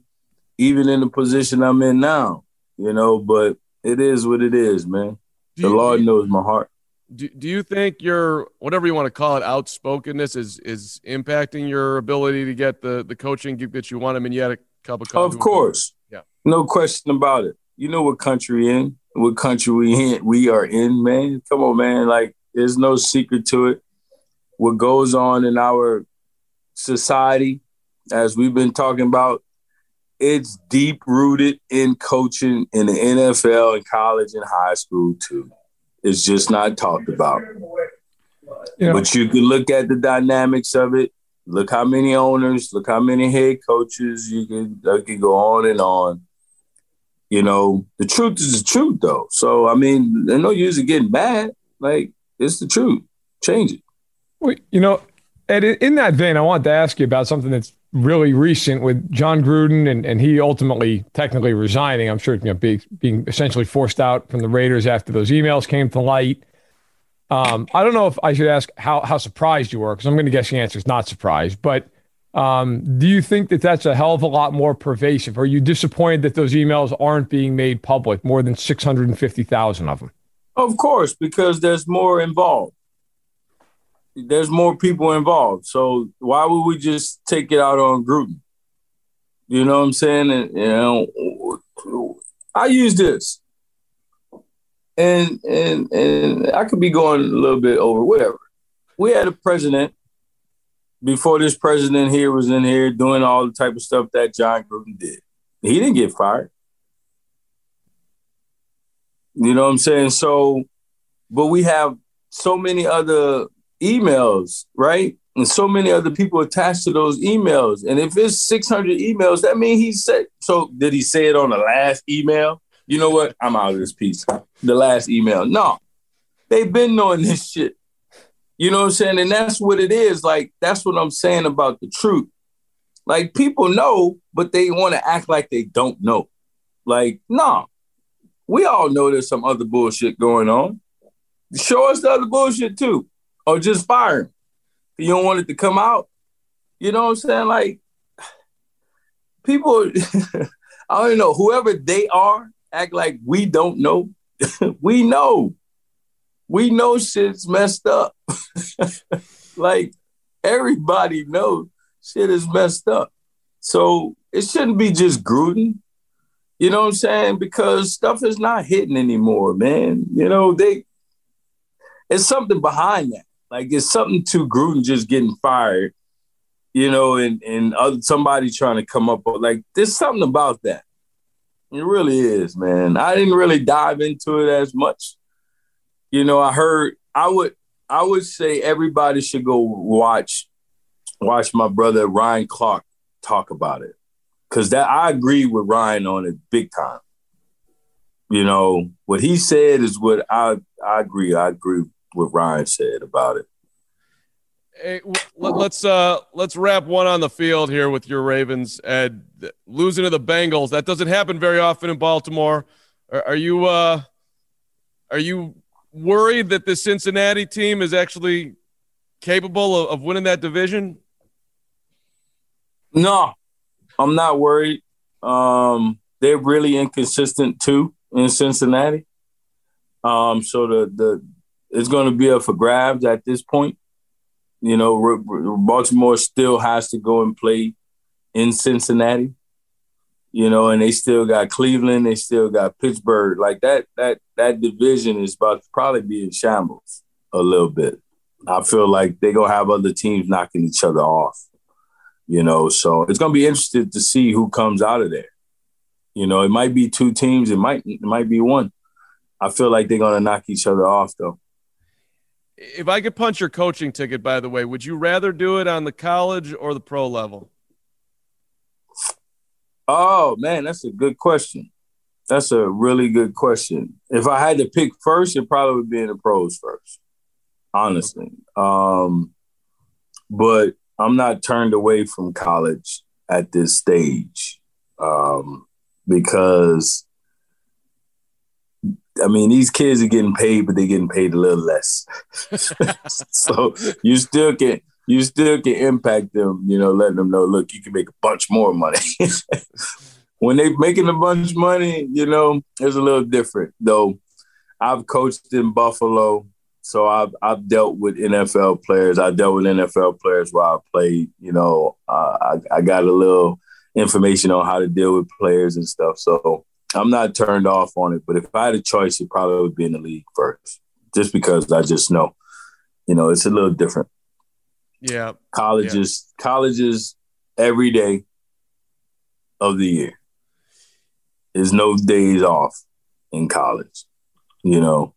even in the position I'm in now, you know, but it is what it is, man. the you, Lord knows my heart. Do, do you think your whatever you want to call it outspokenness is is impacting your ability to get the the coaching that you want? I mean, you had a couple. Of, of course, yeah, no question about it. You know what country in, what country we in, we are in, man. Come on, man. Like, there's no secret to it. What goes on in our society, as we've been talking about, it's deep rooted in coaching in the NFL and college and high school too. It's just not talked about. But you can look at the dynamics of it. Look how many owners, look how many head coaches. You can, you can go on and on. You know, the truth is the truth, though. So I mean, there's no use of getting mad. Like it's the truth. Change it. Well, you know, Ed, in that vein, I wanted to ask you about something that's really recent with Jon Gruden and, and he ultimately technically resigning. I'm sure you know, being, being essentially forced out from the Raiders after those emails came to light. Um, I don't know if I should ask how, how surprised you were, because I'm going to guess the answer is not surprised. But um, do you think that that's a hell of a lot more pervasive? Are you disappointed that those emails aren't being made public, more than 650,000 of them? Of course, because there's more involved there's more people involved. So why would we just take it out on Gruden? You know what I'm saying? And you know, I use this, and and and I could be going a little bit over whatever. We had a president before this president here was in here doing all the type of stuff that Jon Gruden did. He didn't get fired. You know what I'm saying? So, but we have so many other emails, right? And so many other mm-hmm. people attached to those emails. And if it's 600 emails, that means he said, so did he say it on the last email? You know what? I'm out of this piece. The last email. No, they've been knowing this shit. You know what I'm saying? And that's what it is. Like, that's what I'm saying about the truth. Like, people know, but they want to act like they don't know. Like, no, we all know there's some other bullshit going on. Show us the other bullshit too or just fire him. You don't want it to come out. You know what I'm saying? Like people, I don't know, whoever they are, act like we don't know. we know. We know shit's messed up. like everybody knows shit is messed up. So it shouldn't be just Gruden. You know what I'm saying? Because stuff is not hitting anymore, man. You know, they it's something behind that. Like it's something to Gruden just getting fired, you know, and and other, somebody trying to come up with like there's something about that. It really is, man. I didn't really dive into it as much. You know, I heard I would I would say everybody should go watch watch my brother Ryan Clark talk about it. Cause that I agree with Ryan on it big time. You know, what he said is what I I agree. I agree what Ryan said about it. Hey, let's uh let's wrap one on the field here with your Ravens. and losing to the Bengals that doesn't happen very often in Baltimore. Are, are you uh are you worried that the Cincinnati team is actually capable of, of winning that division? No, I'm not worried. Um, they're really inconsistent too in Cincinnati. Um, so the the it's going to be up for grabs at this point. You know, Baltimore still has to go and play in Cincinnati. You know, and they still got Cleveland, they still got Pittsburgh. Like that, that that division is about to probably be in shambles a little bit. I feel like they're gonna have other teams knocking each other off. You know, so it's gonna be interesting to see who comes out of there. You know, it might be two teams, it might it might be one. I feel like they're gonna knock each other off though if I could punch your coaching ticket, by the way, would you rather do it on the college or the pro level? Oh man, that's a good question. That's a really good question. If I had to pick first, it probably would be in the pros first, honestly. Um, but I'm not turned away from college at this stage um, because I mean, these kids are getting paid, but they're getting paid a little less. so you still can you still can impact them, you know, letting them know, look, you can make a bunch more money. when they're making a bunch of money, you know, it's a little different. Though I've coached in Buffalo, so I've I've dealt with NFL players. I dealt with NFL players while I played. You know, uh, I I got a little information on how to deal with players and stuff. So I'm not turned off on it. But if I had a choice, it probably would be in the league first, just because I just know, you know, it's a little different. Yeah, colleges, yeah. colleges, every day of the year. There's no days off in college, you know,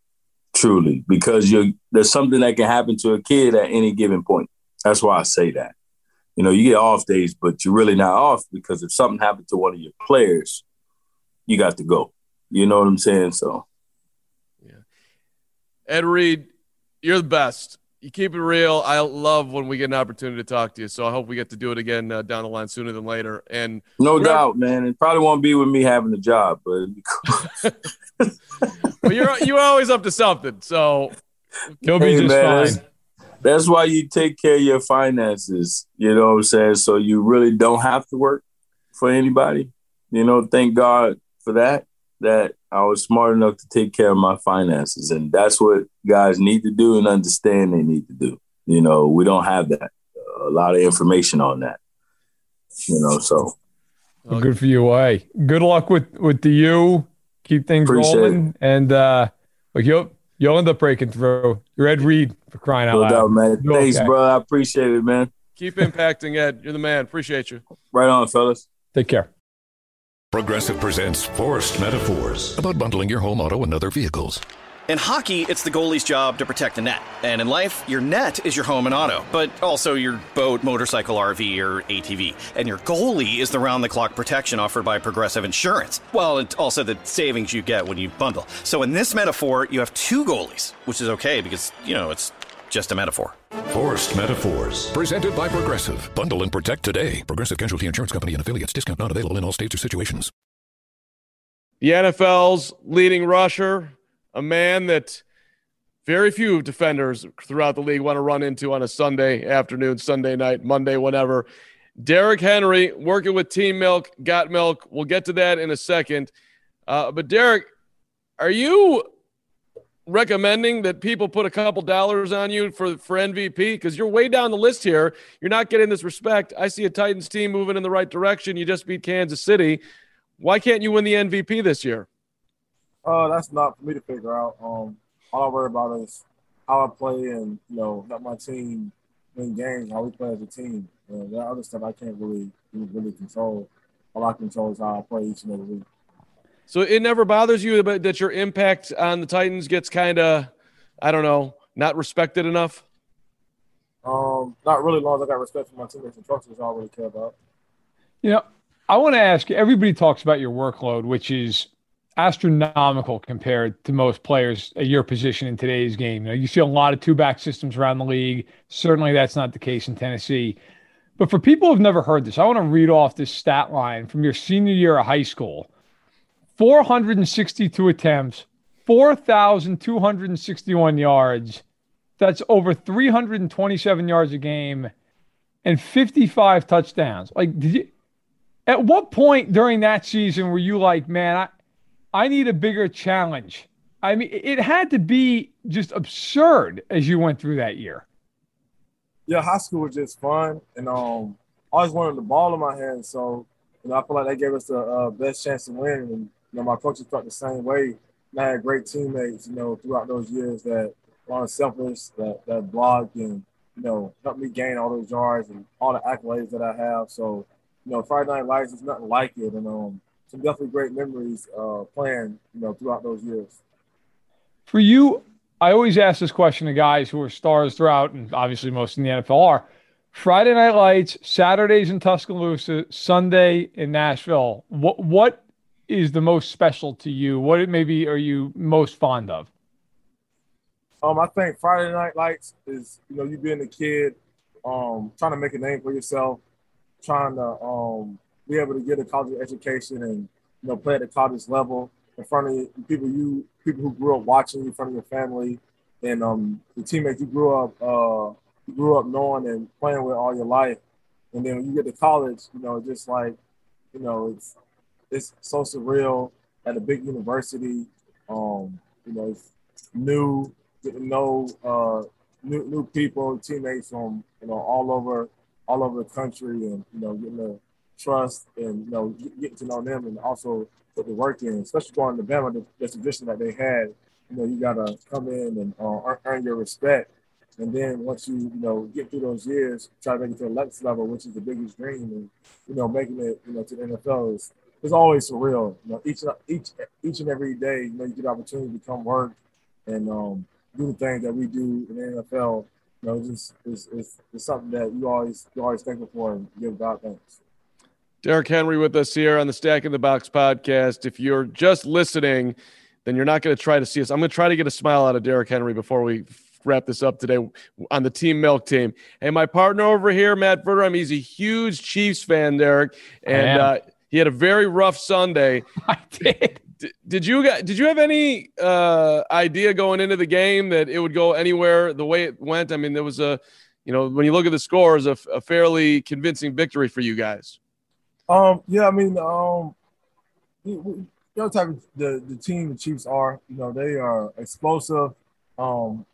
truly, because you're there's something that can happen to a kid at any given point. That's why I say that. You know, you get off days, but you're really not off because if something happened to one of your players, you got to go. You know what I'm saying? So, yeah. Ed Reed, you're the best you keep it real. I love when we get an opportunity to talk to you. So I hope we get to do it again uh, down the line sooner than later. And no doubt, man. It probably won't be with me having a job, but well, you're you're always up to something. So you'll be hey, just man, fine. That's why you take care of your finances. You know what I'm saying? So you really don't have to work for anybody. You know, thank God for that. That I was smart enough to take care of my finances. And that's what guys need to do and understand they need to do. You know, we don't have that. A lot of information on that. You know, so well, good for you, Hey, Good luck with with the U. Keep things Appreciate rolling. It. And uh like you'll you'll end up breaking through. You're Ed Reed for crying out no loud. Doubt, man. You're Thanks, okay. bro. I appreciate it, man. Keep impacting, Ed. You're the man. Appreciate you. Right on, fellas. Take care. Progressive presents Forced Metaphors about bundling your home, auto, and other vehicles. In hockey, it's the goalie's job to protect the net. And in life, your net is your home and auto, but also your boat, motorcycle, RV, or ATV. And your goalie is the round the clock protection offered by Progressive Insurance. Well, and also the savings you get when you bundle. So in this metaphor, you have two goalies, which is okay because, you know, it's just a metaphor. Forced Metaphors. Presented by Progressive. Bundle and protect today. Progressive Casualty Insurance Company and affiliates. Discount not available in all states or situations. The NFL's leading rusher, a man that very few defenders throughout the league want to run into on a Sunday afternoon, Sunday night, Monday, whenever. Derrick Henry working with Team Milk, Got Milk. We'll get to that in a second. Uh, but Derrick, are you recommending that people put a couple dollars on you for for MVP because you're way down the list here. You're not getting this respect. I see a Titans team moving in the right direction. You just beat Kansas City. Why can't you win the MVP this year? Uh, that's not for me to figure out. Um, all I worry about is how I play and you know help my team win games. How we play as a team. And that other stuff I can't really really control. All I control is how I play each and every week. So it never bothers you that your impact on the Titans gets kind of, I don't know, not respected enough. Um, not really. Long as I got respect for my teammates and trust, is all I really care about. You know, I want to ask you. Everybody talks about your workload, which is astronomical compared to most players at your position in today's game. You know, you see a lot of two-back systems around the league. Certainly, that's not the case in Tennessee. But for people who've never heard this, I want to read off this stat line from your senior year of high school 462 attempts, 4,261 yards. That's over 327 yards a game and 55 touchdowns. Like, did you, at what point during that season were you like, man, I, I need a bigger challenge? I mean, it had to be just absurd as you went through that year. Yeah, high school was just fun, and um, I always wanted the ball in my hand. So, you know, I feel like that gave us the uh, best chance to win. And know, my coaches felt the same way. And I had great teammates, you know, throughout those years that were unselfish, that that blocked and you know helped me gain all those yards and all the accolades that I have. So, you know, Friday Night Lights is nothing like it, and um, some definitely great memories uh, playing, you know, throughout those years. For you, I always ask this question to guys who are stars throughout, and obviously most in the NFL are. Friday Night Lights, Saturdays in Tuscaloosa, Sunday in Nashville. What what is the most special to you? What maybe are you most fond of? Um, I think Friday Night Lights is you know you being a kid, um, trying to make a name for yourself, trying to um be able to get a college education and you know play at the college level in front of people you people who grew up watching you in front of your family and um the teammates you grew up uh you grew up knowing and playing with all your life, and then when you get to college, you know just like you know it's it's so surreal at a big university. Um, you know, new, getting to know uh, new new people, teammates from you know all over all over the country, and you know, getting to trust and you know getting to know them, and also put the work in, especially going to Bama, the, the tradition that they had. You know, you gotta come in and uh, earn your respect, and then once you you know get through those years, try to make it to the next level, which is the biggest dream, and you know making it you know to the NFL is is always surreal. You know, each each each and every day, you know, you get the opportunity to come work and um, do the things that we do in the NFL. You know, it's just it's, it's, it's something that you always you always thankful for and give God thanks. Derrick Henry with us here on the Stacking the Box podcast. If you're just listening, then you're not going to try to see us. I'm going to try to get a smile out of Derrick Henry before we wrap this up today on the Team Milk team. And my partner over here, Matt Verderame, he's a huge Chiefs fan, Derrick. and uh, he had a very rough Sunday. I did. D- did you did you have any uh, idea going into the game that it would go anywhere the way it went? I mean, there was a, you know, when you look at the scores, a, a fairly convincing victory for you guys. Um, yeah, I mean, um, you know, type of the the team the Chiefs are. You know, they are explosive. Um,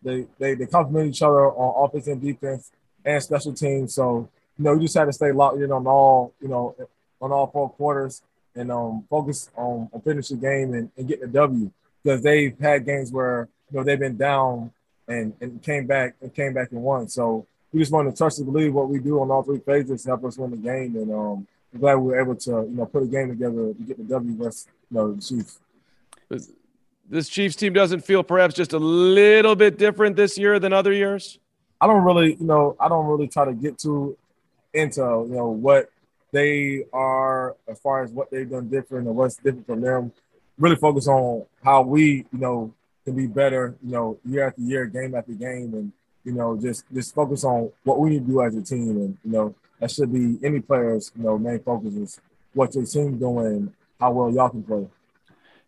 they they they complement each other on offense and defense and special teams. So you know, you just had to stay locked in on all you know on all four quarters and um focus on, on finishing the game and, and getting a W because they've had games where you know they've been down and and came back and came back and won. So we just want to trust and believe what we do on all three phases to help us win the game and um I'm glad we were able to, you know, put a game together to get the W against, you know, the Chiefs. This Chiefs team doesn't feel perhaps just a little bit different this year than other years. I don't really, you know, I don't really try to get too into, you know, what they are as far as what they've done different or what's different from them. Really focus on how we, you know, can be better, you know, year after year, game after game, and you know, just just focus on what we need to do as a team, and you know, that should be any players, you know, main focus is what your team doing, how well y'all can play.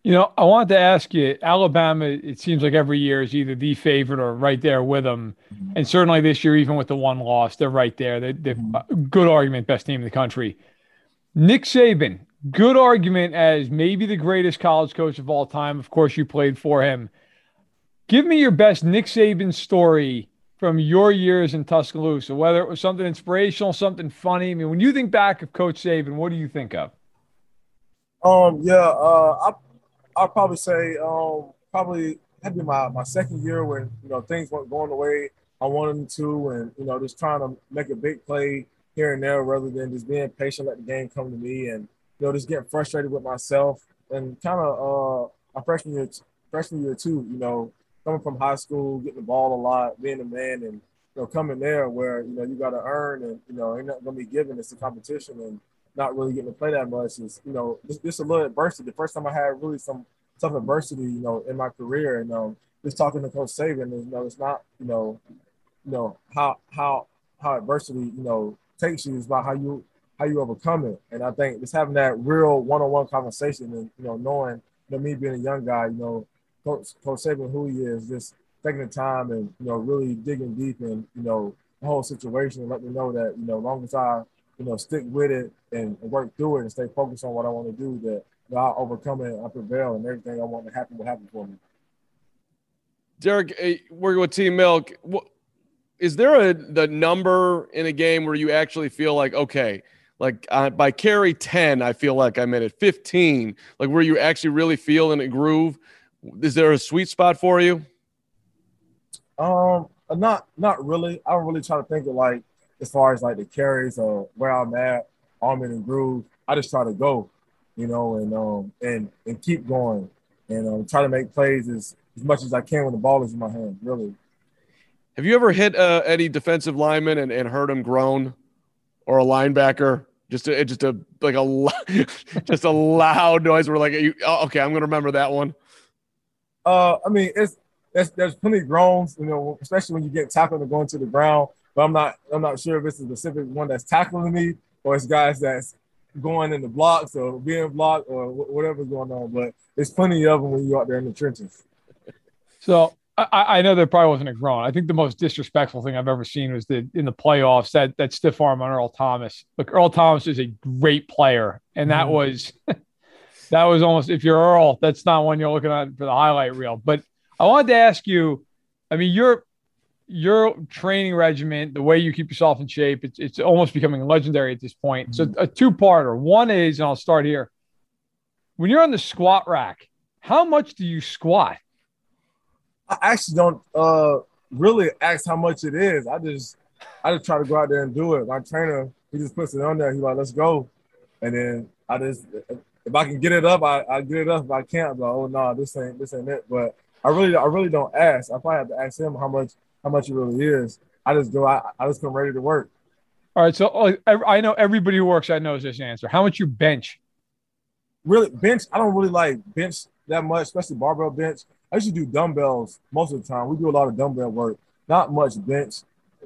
You know, I wanted to ask you, Alabama, it seems like every year is either the favorite or right there with them. Mm-hmm. And certainly this year, even with the one loss, they're right there. They're, they're mm-hmm. good argument, best team in the country. Nick Saban, good argument as maybe the greatest college coach of all time. Of course, you played for him. Give me your best Nick Saban story from your years in Tuscaloosa, whether it was something inspirational, something funny. I mean, when you think back of Coach Saban, what do you think of? Um, yeah, uh, I I'll probably say um, probably that'd be my, my second year when you know things weren't going the way I wanted them to, and you know just trying to make a big play here and there rather than just being patient, let the game come to me, and you know just getting frustrated with myself and kind of uh, my freshman year, freshman year too. You know, coming from high school, getting the ball a lot, being a man, and you know, coming there where you know you got to earn, and you know, ain't not gonna be given. It's a competition, and not really getting to play that much is you know just, just a little adversity. The first time I had really some tough adversity, you know, in my career, and um, just talking to Coach Saban, you know, it's not you know, you know how how how adversity you know takes you is about how you how you overcome it. And I think just having that real one-on-one conversation and you know knowing you know me being a young guy, you know Coach, Coach Saban, who he is, just taking the time and you know really digging deep in you know the whole situation and let me know that you know long as I you know stick with it and, and work through it and stay focused on what I want to do, that you know, I'll overcome it, I'll prevail, and everything I want to happen will happen for me. Derrick, working with Team Milk, is there a the number in a game where you actually feel like okay? like uh, by carry 10 i feel like i'm in it 15 like where you actually really feel in a groove is there a sweet spot for you? Um, not not really. I don't really try to think of like as far as like the carries or where I'm at, arm in and groove. I just try to go, you know, and um and and keep going and um, try to make plays as as much as I can when the ball is in my hand. Really. Have you ever hit uh, any defensive lineman and, and heard him groan, or a linebacker? Just a just a like a just a loud noise. We're like, oh, okay, I'm gonna remember that one. Uh, I mean, it's there's, there's plenty of groans, you know, especially when you get tackled and going to the ground. But I'm not I'm not sure if it's a specific one that's tackling me or it's guys that's going in the blocks or being blocked or whatever's going on. But there's plenty of them when you're out there in the trenches. So I, I, know there probably wasn't a groan. I think the most disrespectful thing I've ever seen was the in the playoffs that that stiff arm on Earl Thomas. Look, Earl Thomas is a great player, and that mm-hmm. was That was almost if you're Earl, that's not one you're looking at for the highlight reel. But I wanted to ask you, I mean, your your training regimen, the way you keep yourself in shape, it's it's almost becoming legendary at this point. So a two-parter. One is, and I'll start here. When you're on the squat rack, how much do you squat? I actually don't uh, really ask how much it is. I just I just try to go out there and do it. My trainer, he just puts it on there. He's like, let's go. And then I just if I can get it up, I, I get it up. If I can't, I'm like, oh no, this ain't this ain't it. But I really I really don't ask. I probably have to ask him how much how much it really is. I just go I, I just come ready to work. All right, so uh, I know everybody who works I knows this answer. How much you bench? Really bench? I don't really like bench that much, especially barbell bench. I used to do dumbbells most of the time. We do a lot of dumbbell work, not much bench,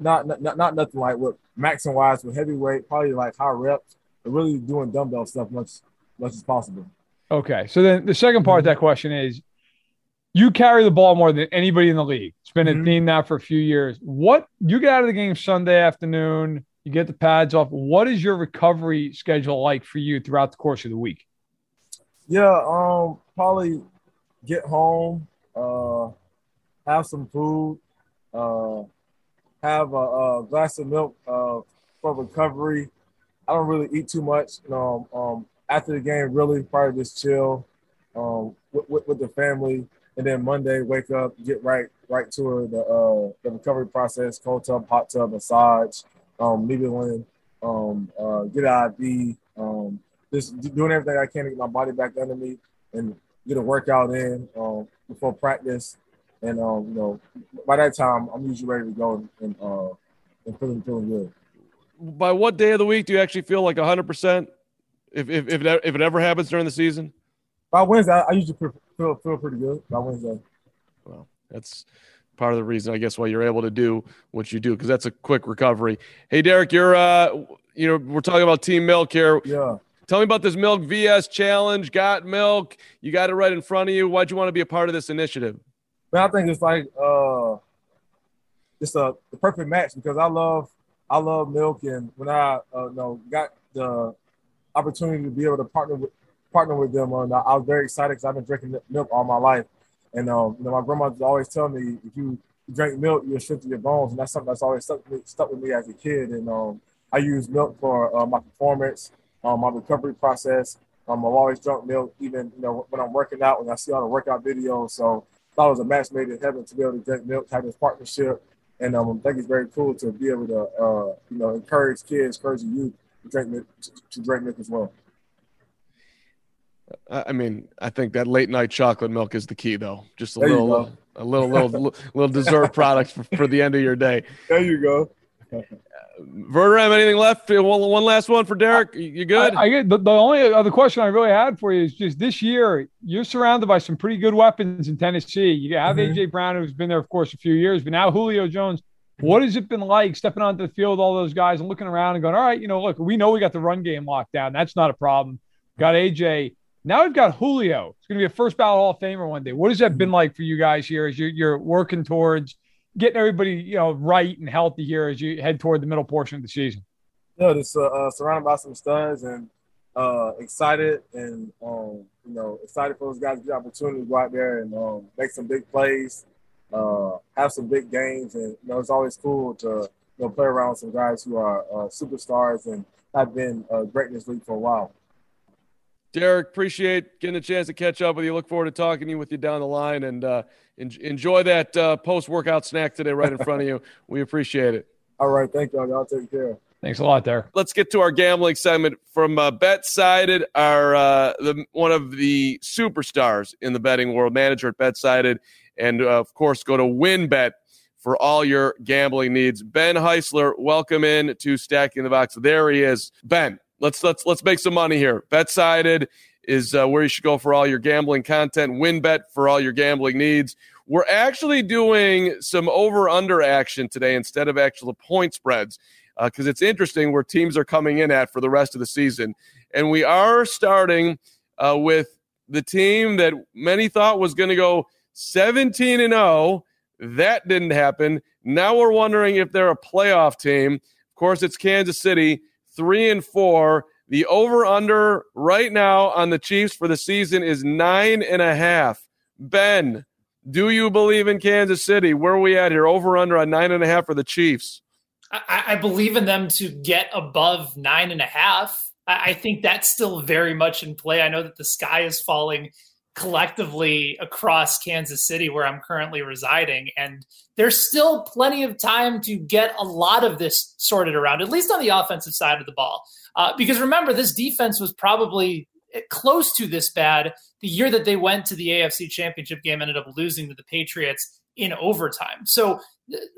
not not, not nothing like what Max and Wise with heavyweight, probably like high reps, but really doing dumbbell stuff much much as possible. Okay. So then the second part of that question is you carry the ball more than anybody in the league. It's been mm-hmm. a theme now for a few years. What you get out of the game Sunday afternoon, you get the pads off. What is your recovery schedule like for you throughout the course of the week? Yeah, um, probably get home, uh, have some food, uh, have a, a glass of milk uh, for recovery. I don't really eat too much. You know, um, after the game, really probably just chill um, with, with, with, the family, and then Monday wake up, get right right to the uh, the recovery process: cold tub, hot tub, massage, um, needling, um, uh, get an IV, um, just doing everything I can to get my body back under me and get a workout in um, before practice. And um, you know, by that time, I'm usually ready to go and, uh, and feeling feeling good. By what day of the week do you actually feel like 100 percent? If if if it, if it ever happens during the season? By Wednesday, I usually feel feel pretty good by Wednesday. Well, that's part of the reason, I guess, why you're able to do what you do because that's a quick recovery. Hey, Derrick, you're uh, you know, we're talking about Team Milk here. Yeah. Tell me about this Milk VS Challenge. Got milk. You got it right in front of you. Why'd you want to be a part of this initiative? Man, I think it's like uh, it's a the perfect match because I love I love milk, and when I uh, you know got the opportunity to be able to partner with partner with them. Uh, I was very excited because I've been drinking milk all my life, and um, you know my grandma always tell me if you drink milk, you'll strengthen your bones, and that's something that's always stuck stuck with me as a kid. And um, I use milk for uh, my performance, um, my recovery process. Um, I've always drunk milk, even you know when I'm working out, when I see all the workout videos. So I thought it was a match made in heaven to be able to drink milk, have this partnership, and um, I think it's very cool to be able to uh, you know encourage kids, encourage youth to drink milk, to drink milk as well. I mean, I think that late night chocolate milk is the key, though. Just a there little, a little, little, little dessert product for, for the end of your day. There you go. Verderame, anything left? One, one last one for Derrick. You good? I, I get the, the, only other question I really had for you is just this year you're surrounded by some pretty good weapons in Tennessee. You have mm-hmm. AJ Brown, who's been there, of course, a few years, but now Julio Jones. What has it been like stepping onto the field, with all those guys, and looking around and going, all right, you know, look, we know we got the run game locked down. That's not a problem. Got AJ. Now we've got Julio. It's going to be a first ballot Hall of Famer one day. What has that been like for you guys here as you're, you're working towards getting everybody, you know, right and healthy here as you head toward the middle portion of the season? Yeah, just uh, uh, surrounded by some studs and uh, excited and um, you know excited for those guys to get the opportunity to go out there and um, make some big plays uh, have some big games, and you know it's always cool to you know play around with some guys who are uh, superstars and have been uh, great in this league for a while. Derrick, appreciate getting a chance to catch up with you. Look forward to talking to you with you down the line, and uh, en- enjoy that uh, post workout snack today right in front of you. We appreciate it. All right, thank y'all. Y'all take care. Thanks a lot, there. Let's get to our gambling segment from uh, BetSided, our uh, the one of the superstars in the betting world, manager at BetSided and uh, of course, go to WynnBET for all your gambling needs. Ben Heisler, welcome in to Stacking the Box. There he is. Ben, let's let's let's make some money here. BetSided is uh, where you should go for all your gambling content. WynnBET for all your gambling needs. We're actually doing some over under action today instead of actual point spreads because uh, it's interesting where teams are coming in at for the rest of the season. And we are starting uh, with the team that many thought was going to go 17 and 0. That didn't happen. Now we're wondering if they're a playoff team. Of course, it's Kansas City, 3 and 4. The over under right now on the Chiefs for the season is nine and a half. Ben, do you believe in Kansas City? Where are we at here? Over under on nine and a half for the Chiefs. I, I believe in them to get above nine and a half. I, I think that's still very much in play. I know that the sky is falling collectively across Kansas City, where I'm currently residing. And there's still plenty of time to get a lot of this sorted around, at least on the offensive side of the ball. Uh, because remember, this defense was probably close to this bad the year that they went to the AFC Championship game, ended up losing to the Patriots in overtime. So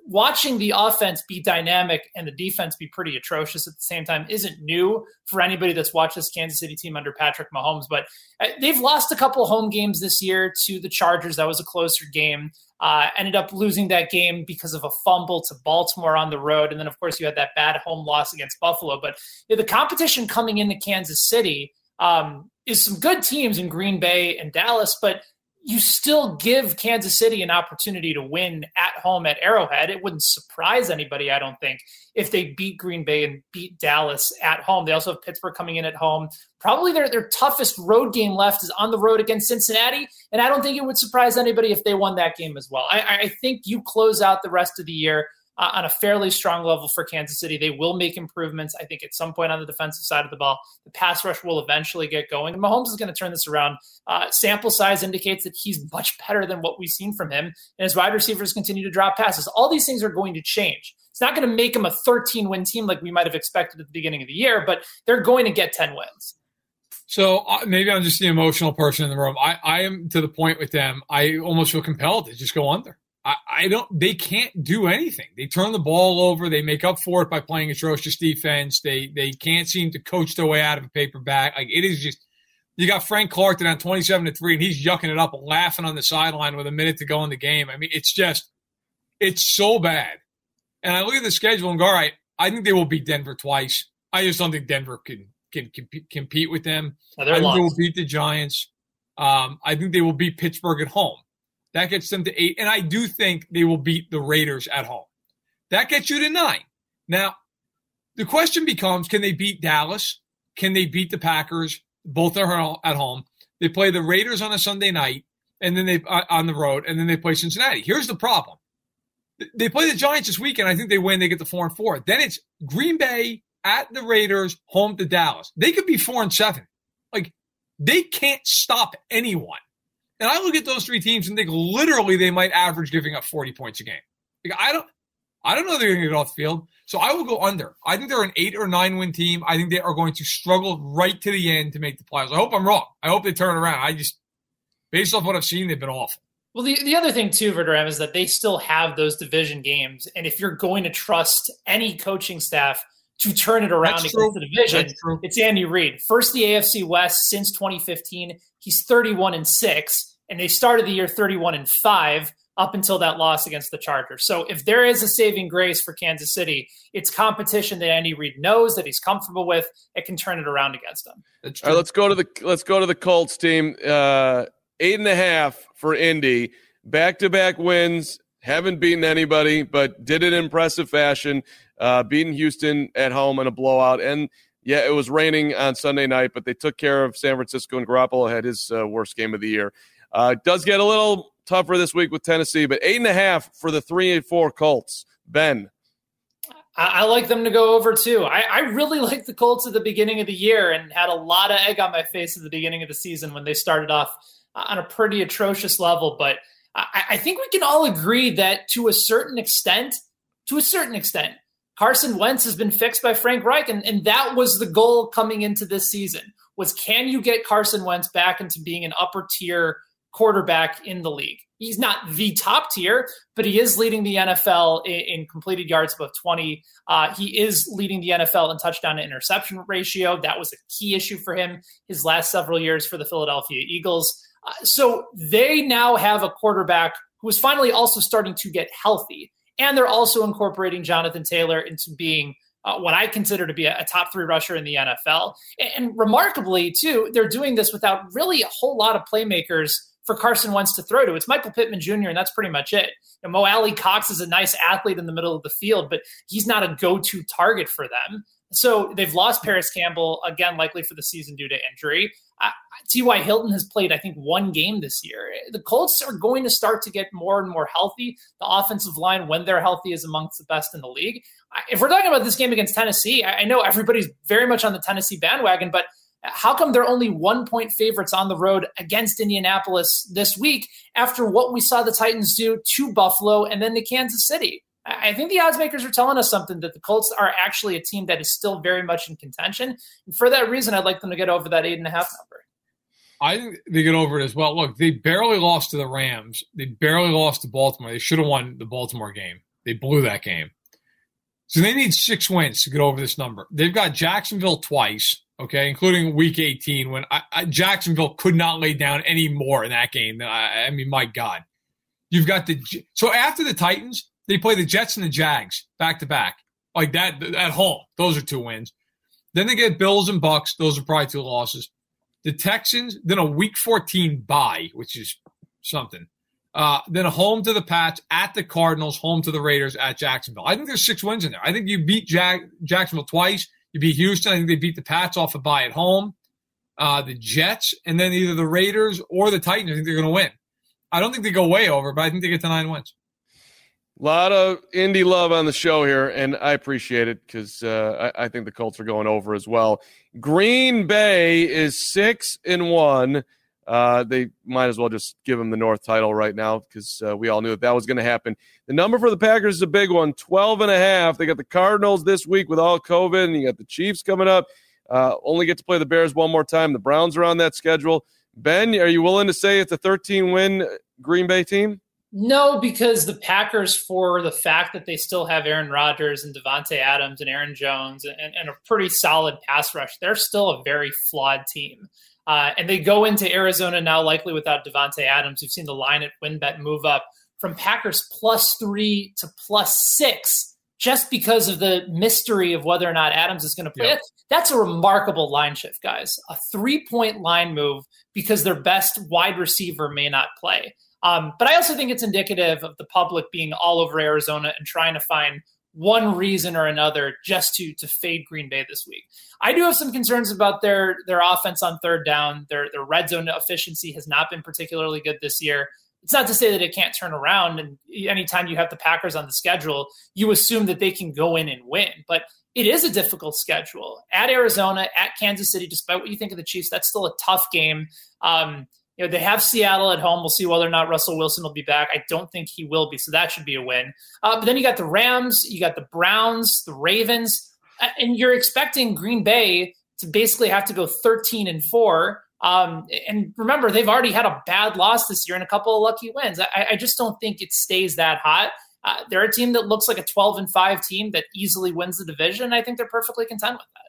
watching the offense be dynamic and the defense be pretty atrocious at the same time isn't new for anybody that's watched this Kansas City team under Patrick Mahomes. But uh, they've lost a couple home games this year to the Chargers. That was a closer game. Uh, ended up losing that game because of a fumble to Baltimore on the road. And then, of course, you had that bad home loss against Buffalo. But the competition coming into Kansas City um, is some good teams in Green Bay and Dallas, but you still give Kansas City an opportunity to win at home at Arrowhead. It wouldn't surprise anybody, I don't think, if they beat Green Bay and beat Dallas at home. They also have Pittsburgh coming in at home. Probably their, their toughest road game left is on the road against Cincinnati. And I don't think it would surprise anybody if they won that game as well. I, I think you close out the rest of the year uh, on a fairly strong level for Kansas City. They will make improvements. I think at some point on the defensive side of the ball, the pass rush will eventually get going. And Mahomes is going to turn this around. Uh, sample size indicates that he's much better than what we've seen from him. And his wide receivers continue to drop passes. All these things are going to change. It's not going to make him a 13 win team like we might have expected at the beginning of the year, but they're going to get 10 wins. So uh, maybe I'm just the emotional person in the room. I, I am to the point with them. I almost feel compelled to just go under. I, I don't. They can't do anything. They turn the ball over. They make up for it by playing atrocious defense. They they can't seem to coach their way out of a paper bag. Like it is just. You got Frank Clark down twenty-seven to three, and he's yucking it up, laughing on the sideline with a minute to go in the game. I mean, it's just, it's so bad. And I look at the schedule and go, all right, I think they will beat Denver twice. I just don't think Denver can can, can compete with them. No, I think they will beat the Giants. Um, I think they will beat Pittsburgh at home. That gets them to eight. And I do think they will beat the Raiders at home. That gets you to nine. Now, the question becomes can they beat Dallas? Can they beat the Packers? Both are at home. They play the Raiders on a Sunday night and then they uh, on the road, and then they play Cincinnati. Here's the problem. They play the Giants this weekend. I think they win. They get the four and four. Then it's Green Bay at the Raiders, home to Dallas. They could be four and seven. Like they can't stop anyone. And I look at those three teams and think literally they might average giving up 40 points a game. Like I don't I don't know they're to get off the field. So I will go under. I think they're an eight or nine win team. I think they are going to struggle right to the end to make the playoffs. I hope I'm wrong. I hope they turn around. I just, based off what I've seen, they've been awful. Well, the, the other thing too, Verderame, is that they still have those division games. And if you're going to trust any coaching staff to turn it around That's against true. the division, it's Andy Reid. First the AFC West since 2015. He's 31 and 6 and they started the year 31 and 5 up until that loss against the Chargers. So if there is a saving grace for Kansas City, it's competition that Andy Reid knows that he's comfortable with. It can turn it around against them. All right, let's go to the let's go to the Colts team. Uh, eight and a half for Indy. Back to back wins. Haven't beaten anybody, but did it in impressive fashion. Uh, beating Houston at home in a blowout, and yeah, it was raining on Sunday night, but they took care of San Francisco, and Garoppolo had his uh, worst game of the year. Uh, does get a little tougher this week with Tennessee, but eight and a half for the three and four Colts. Ben. I, like them to go over too. I, I really like the Colts at the beginning of the year and had a lot of egg on my face at the beginning of the season when they started off on a pretty atrocious level. But I, I think we can all agree that to a certain extent, to a certain extent, Carson Wentz has been fixed by Frank Reich, and, and that was the goal coming into this season. Was can you get Carson Wentz back into being an upper tier quarterback in the league? He's not the top tier, but he is leading the NFL in, in completed yards above 20. Uh, he is leading the NFL in touchdown to interception ratio. That was a key issue for him his last several years for the Philadelphia Eagles. Uh, so they now have a quarterback who is finally also starting to get healthy. And they're also incorporating Jonathan Taylor into being uh, what I consider to be a, a, top three rusher in the NFL. And, and, remarkably, too, they're doing this without really a whole lot of playmakers for Carson Wentz to throw to. It's Michael Pittman Jr., and that's pretty much it. Mo Alie-Cox is a nice athlete in the middle of the field, but he's not a go to target for them. So they've lost Parris Campbell again, likely for the season due to injury. Uh, T.Y. Hilton has played, I think, one game this year. The Colts are going to start to get more and more healthy. The offensive line, when they're healthy, is amongst the best in the league. If we're talking about this game against Tennessee, I know everybody's very much on the Tennessee bandwagon, but how come they're only one point favorites on the road against Indianapolis this week after what we saw the Titans do to Buffalo and then to Kansas City? I think the odds makers are telling us something that the Colts are actually a team that is still very much in contention. And for that reason, I'd like them to get over that eight and a half number. I think they get over it as well. Look, they barely lost to the Rams. They barely lost to Baltimore. They should have won the Baltimore game. They blew that game. So they need six wins to get over this number. They've got Jacksonville twice, okay, including week 18 when I, I, Jacksonville could not lay down any more in that game. I, I mean, my God. You've got the so after the Titans, they play the Jets and the Jags back to back, like that at home. Those are two wins. Then they get Bills and Bucs. Those are probably two losses. The Texans, then a Week 14 bye, which is something. Uh, then a home to the Pats, at the Cardinals, home to the Raiders, at Jacksonville. I think there's six wins in there. I think you beat Jack- Jacksonville twice. You beat Houston. I think they beat the Pats off a bye at home. Uh, the Jets, and then either the Raiders or the Titans. I think they're going to win. I don't think they go way over, but I think they get to nine wins. A lot of Indy love on the show here, and I appreciate it because uh, I, I, think the Colts are going over as well. Green Bay is six and one. Uh, they might as well just give them the North title right now because uh, we all knew that that was going to happen. The number for the Packers is a big one 12 and a half. They got the Cardinals this week with all COVID, and you got the Chiefs coming up. Uh, only get to play the Bears one more time. The Browns are on that schedule. Ben, are you willing to say it's a 13 win Green Bay team? No, because the Packers, for the fact that they still have Aaron Rodgers and Davante Adams and Aaron Jones and, and, a pretty solid pass rush, they're still a very flawed team. Uh, and they go into Arizona now, likely without Davante Adams. You've seen the line at WynnBET move up from Packers plus three to plus six just because of the mystery of whether or not Adams is going to play. Yep. That's a remarkable line shift, guys. A three point line move because their best wide receiver may not play. Um, but I also think it's indicative of the public being all over Arizona and trying to find one reason or another just to to fade Green Bay this week. I do have some concerns about their their offense on third down. Their their red zone efficiency has not been particularly good this year. It's not to say that it can't turn around. And anytime you have the Packers on the schedule, you assume that they can go in and win. But it is a difficult schedule at Arizona, at Kansas City. Despite what you think of the Chiefs, that's still a tough game. Um, you know, they have Seattle at home. We'll see whether or not Russell Wilson will be back. I don't think he will be, so that should be a win. Uh, but then you got the Rams, you got the Browns, the Ravens, uh, and you're expecting Green Bay to basically have to go 13 and four. Um, and remember, they've already had a bad loss this year and a couple of lucky wins. I, I just don't think it stays that hot. Uh, they're a team that looks like a 12 and five team that easily wins the division. I think they're perfectly content with that.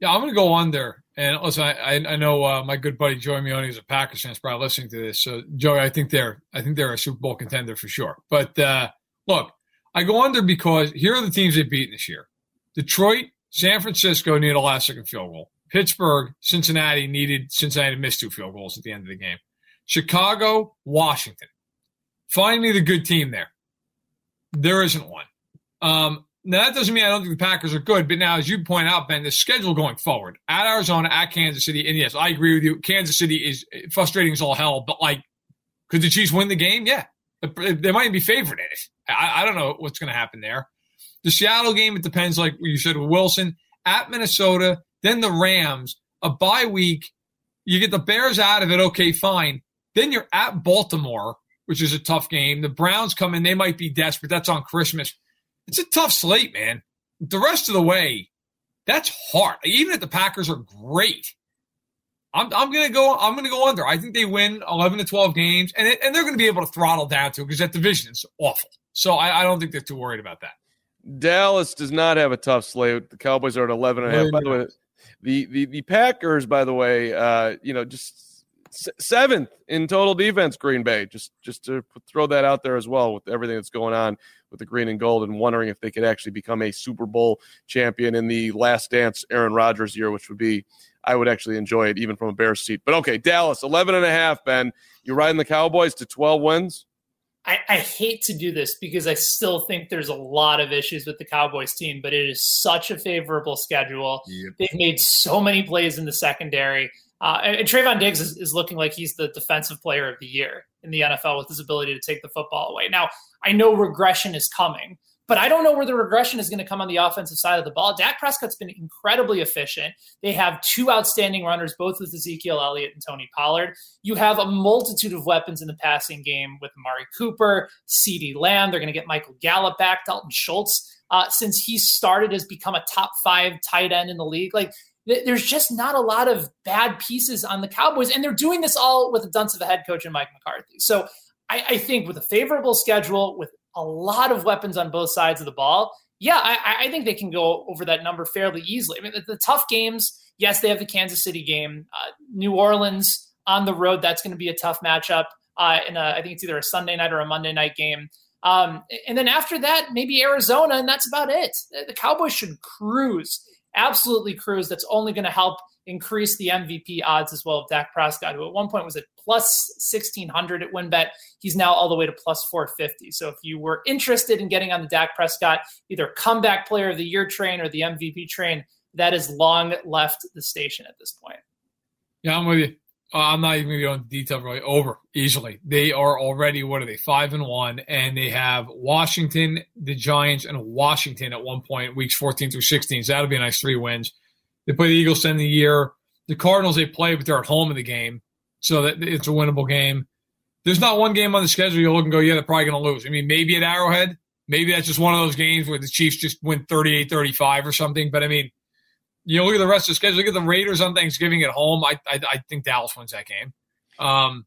Yeah, I'm going to go under. And listen, I, I know uh, my good buddy Joey Mione is a Packers fan. Probably listening to this. So Joey, I think they're I think they're a Super Bowl contender for sure. But uh, look, I go under because here are the teams they've beaten this year: Detroit, San Francisco needed a last second field goal. Pittsburgh, Cincinnati needed Cincinnati missed two field goals at the end of the game. Chicago, Washington. Find me the good team there. There isn't one. Um, now, that doesn't mean I don't think the Packers are good, but now, as you point out, Ben, the schedule going forward at Arizona, at Kansas City, and yes, I agree with you. Kansas City is frustrating as all hell, but like, could the Chiefs win the game? Yeah. They might be favored in it. I, I don't know what's going to happen there. The Seattle game, it depends, like you said with Wilson. At Minnesota, then the Rams, a bye week. You get the Bears out of it, okay, fine. Then you're at Baltimore, which is a tough game. The Browns come in, they might be desperate. That's on Christmas it's a tough slate, man. The rest of the way, that's hard. Even if the Packers are great, I'm, I'm gonna go. I'm gonna go under. I think they win 11 to 12 games, and it, and they're gonna be able to throttle down to because that division is awful. So I, I, don't think they're too worried about that. Dallas does not have a tough slate. The Cowboys are at 11 and a half. By the way, the the the Packers, by the way, uh, you know, just seventh in total defense. Green Bay, just just to throw that out there as well with everything that's going on with the green and gold and wondering if they could actually become a Super Bowl champion in the last dance Aaron Rodgers year, which would be, I would actually enjoy it even from a Bears seat. But okay, Dallas, 11 and a half, Ben. You riding the Cowboys to 12 wins? I, I, hate to do this because I still think there's a lot of issues with the Cowboys team, but it is such a favorable schedule. Yep. They've made so many plays in the secondary. Uh, and, and Trevon Diggs is, is, looking like he's the defensive player of the year in the NFL with his ability to take the football away. Now, I know regression is coming, but I don't know where the regression is going to come on the offensive side of the ball. Dak Prescott's been incredibly efficient. They have two outstanding runners, both with Ezekiel Elliott and Tony Pollard. You have a multitude of weapons in the passing game with Amari Cooper, CeeDee Lamb. They're going to get Michael Gallup back. Dalton Schultz, uh, since he started, has become a top five tight end in the league. Like, there's just not a lot of bad pieces on the Cowboys, and they're doing this all with a dunce of a head coach and Mike McCarthy. So I, I think with a favorable schedule, with a lot of weapons on both sides of the ball, yeah, I, I think they can go over that number fairly easily. I mean, the, the tough games, yes, they have the Kansas City game, uh, New Orleans on the road. That's going to be a tough matchup. Uh, in a, I think it's either a Sunday night or a Monday night game. Um, and then after that, maybe Arizona, and that's about it. The Cowboys should cruise, absolutely cruise. That's only going to help increase the MVP odds as well of Dak Prescott, who at one point was at plus 1600 at WynnBET. He's now all the way to plus 450. So if you were interested in getting on the Dak Prescott, either comeback player of the year train or the MVP train, that is long left the station at this point. Yeah, I'm with you. Uh, I'm not even going to go into detail really over easily. They are already, what are they, five and one, and they have Washington, the Giants, and Washington at one point, weeks 14 through 16. So that'll be a nice three wins. They play the Eagles in the year. The Cardinals they play, but they're at home in the game, so that it's a winnable game. There's not one game on the schedule you look and go, yeah, they're probably going to lose. I mean, maybe at Arrowhead, maybe that's just one of those games where the Chiefs just win 38-35 or something. But I mean, you know, look at the rest of the schedule. Look at the Raiders on Thanksgiving at home. I I, I think Dallas wins that game. Um,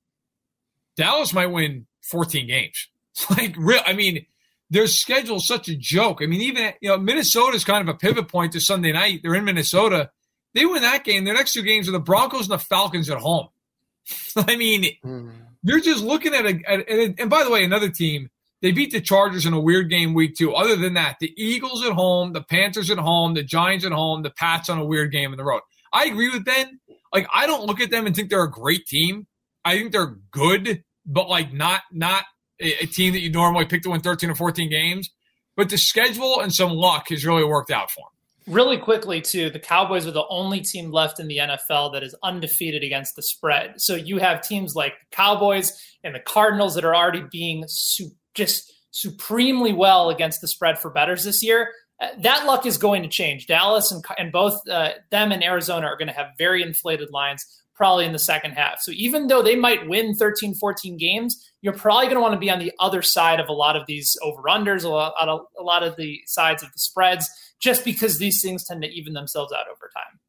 Dallas might win 14 games. like real, I mean, their schedule's such a joke. I mean, even you know, Minnesota's kind of a pivot point to Sunday night. They're in Minnesota. They win that game. Their next two games are the Broncos and the Falcons at home. I mean, mm. you're just looking at a, at, a, and by the way, another team. They beat the Chargers in a weird game week two. Other than that, the Eagles at home, the Panthers at home, the Giants at home, the Pats on a weird game in the road. I agree with Ben. Like I don't look at them and think they're a great team. I think they're good, but like not not a, team that you normally pick to win 13 or 14 games. But the schedule and some luck has really worked out for them. Really quickly, too, the Cowboys are the only team left in the NFL that is undefeated against the spread. So you have teams like the Cowboys and the Cardinals that are already being su- just supremely well against the spread for betters this year. Uh, that luck is going to change. Dallas and, and both uh, them and Arizona are going to have very inflated lines probably in the second half. So even though they might win 13, 14 games, you're probably going to want to be on the other side of a lot of these over-unders, a lot, a lot of the sides of the spreads, just because these things tend to even themselves out over time.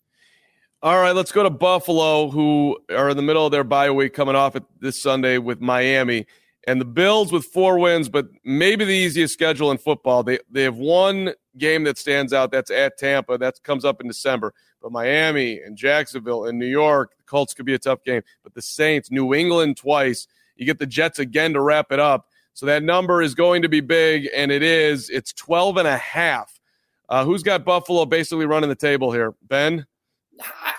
All right, let's go to Buffalo, who are in the middle of their bye week coming off this Sunday with Miami. And the Bills with four wins, but maybe the easiest schedule in football. They they have one game that stands out. That's at Tampa. That comes up in December. But Miami and Jacksonville and New York, the Colts could be a tough game. But the Saints, New England twice. You get the Jets again to wrap it up. So that number is going to be big, and it is. It's 12 and a half. Uh, who's got Buffalo basically running the table here? Ben?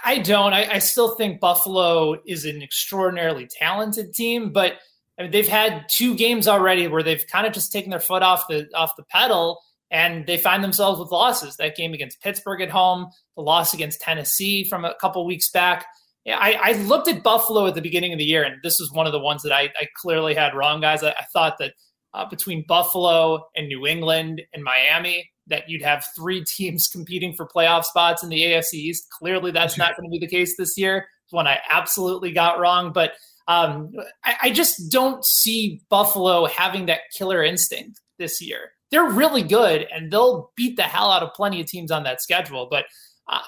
I don't. I, I still think Buffalo is an extraordinarily talented team, but – I mean, they've had two games already where they've kind of just taken their foot off the off the pedal and they find themselves with losses. That game against Pittsburgh at home, the loss against Tennessee from a couple weeks back. Yeah, I, I, looked at Buffalo at the beginning of the year, and this was one of the ones that I, I clearly had wrong, guys. I, I thought that uh, between Buffalo and New England and Miami, that you'd have three teams competing for playoff spots in the AFC East. Clearly, that's not going to be the case this year. It's one I absolutely got wrong, but um, I, I just don't see Buffalo having that killer instinct this year. They're really good and they'll beat the hell out of plenty of teams on that schedule, but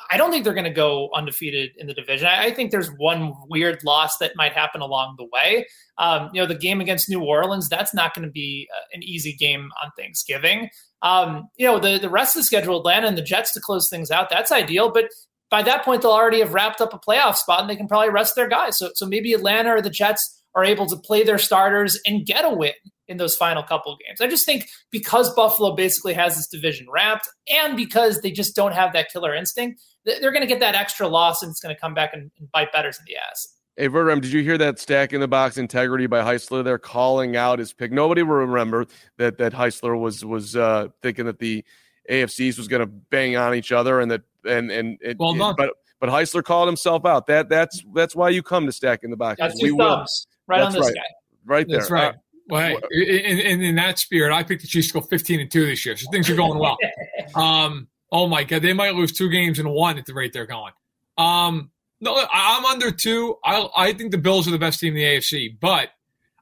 I don't think they're going to go undefeated in the division. I think there's one weird loss that might happen along the way. Um, you know, the game against New Orleans, that's not going to be uh, an easy game on Thanksgiving. Um, you know, the, the rest of the schedule, Atlanta and the Jets to close things out, that's ideal. But by that point, they'll already have wrapped up a playoff spot and they can probably rest their guys. So, so maybe Atlanta or the Jets are able to play their starters and get a win in those final couple games. I just think because Buffalo basically has this division wrapped and because they just don't have that killer instinct, they're going to get that extra loss and it's going to come back and, and bite betters in the ass. Hey, Verderame, did you hear that Stacking the Box integrity by Heisler They're calling out his pick? Nobody will remember that that Heisler was was uh, thinking that the AFCs was going to bang on each other and that and and it, well done. But but Heisler called himself out. That that's that's why you come to Stacking the Box. That's two thumbs right that's on this right. guy. Right there. That's right. Uh, well, hey, in, in, in that spirit, I picked the Chiefs to go 15 and 2 this year. So things are going well. um, oh my God. They might lose two games in one at the rate they're going. Um, no, I'm under two. I, I think the Bills are the best team in the AFC, but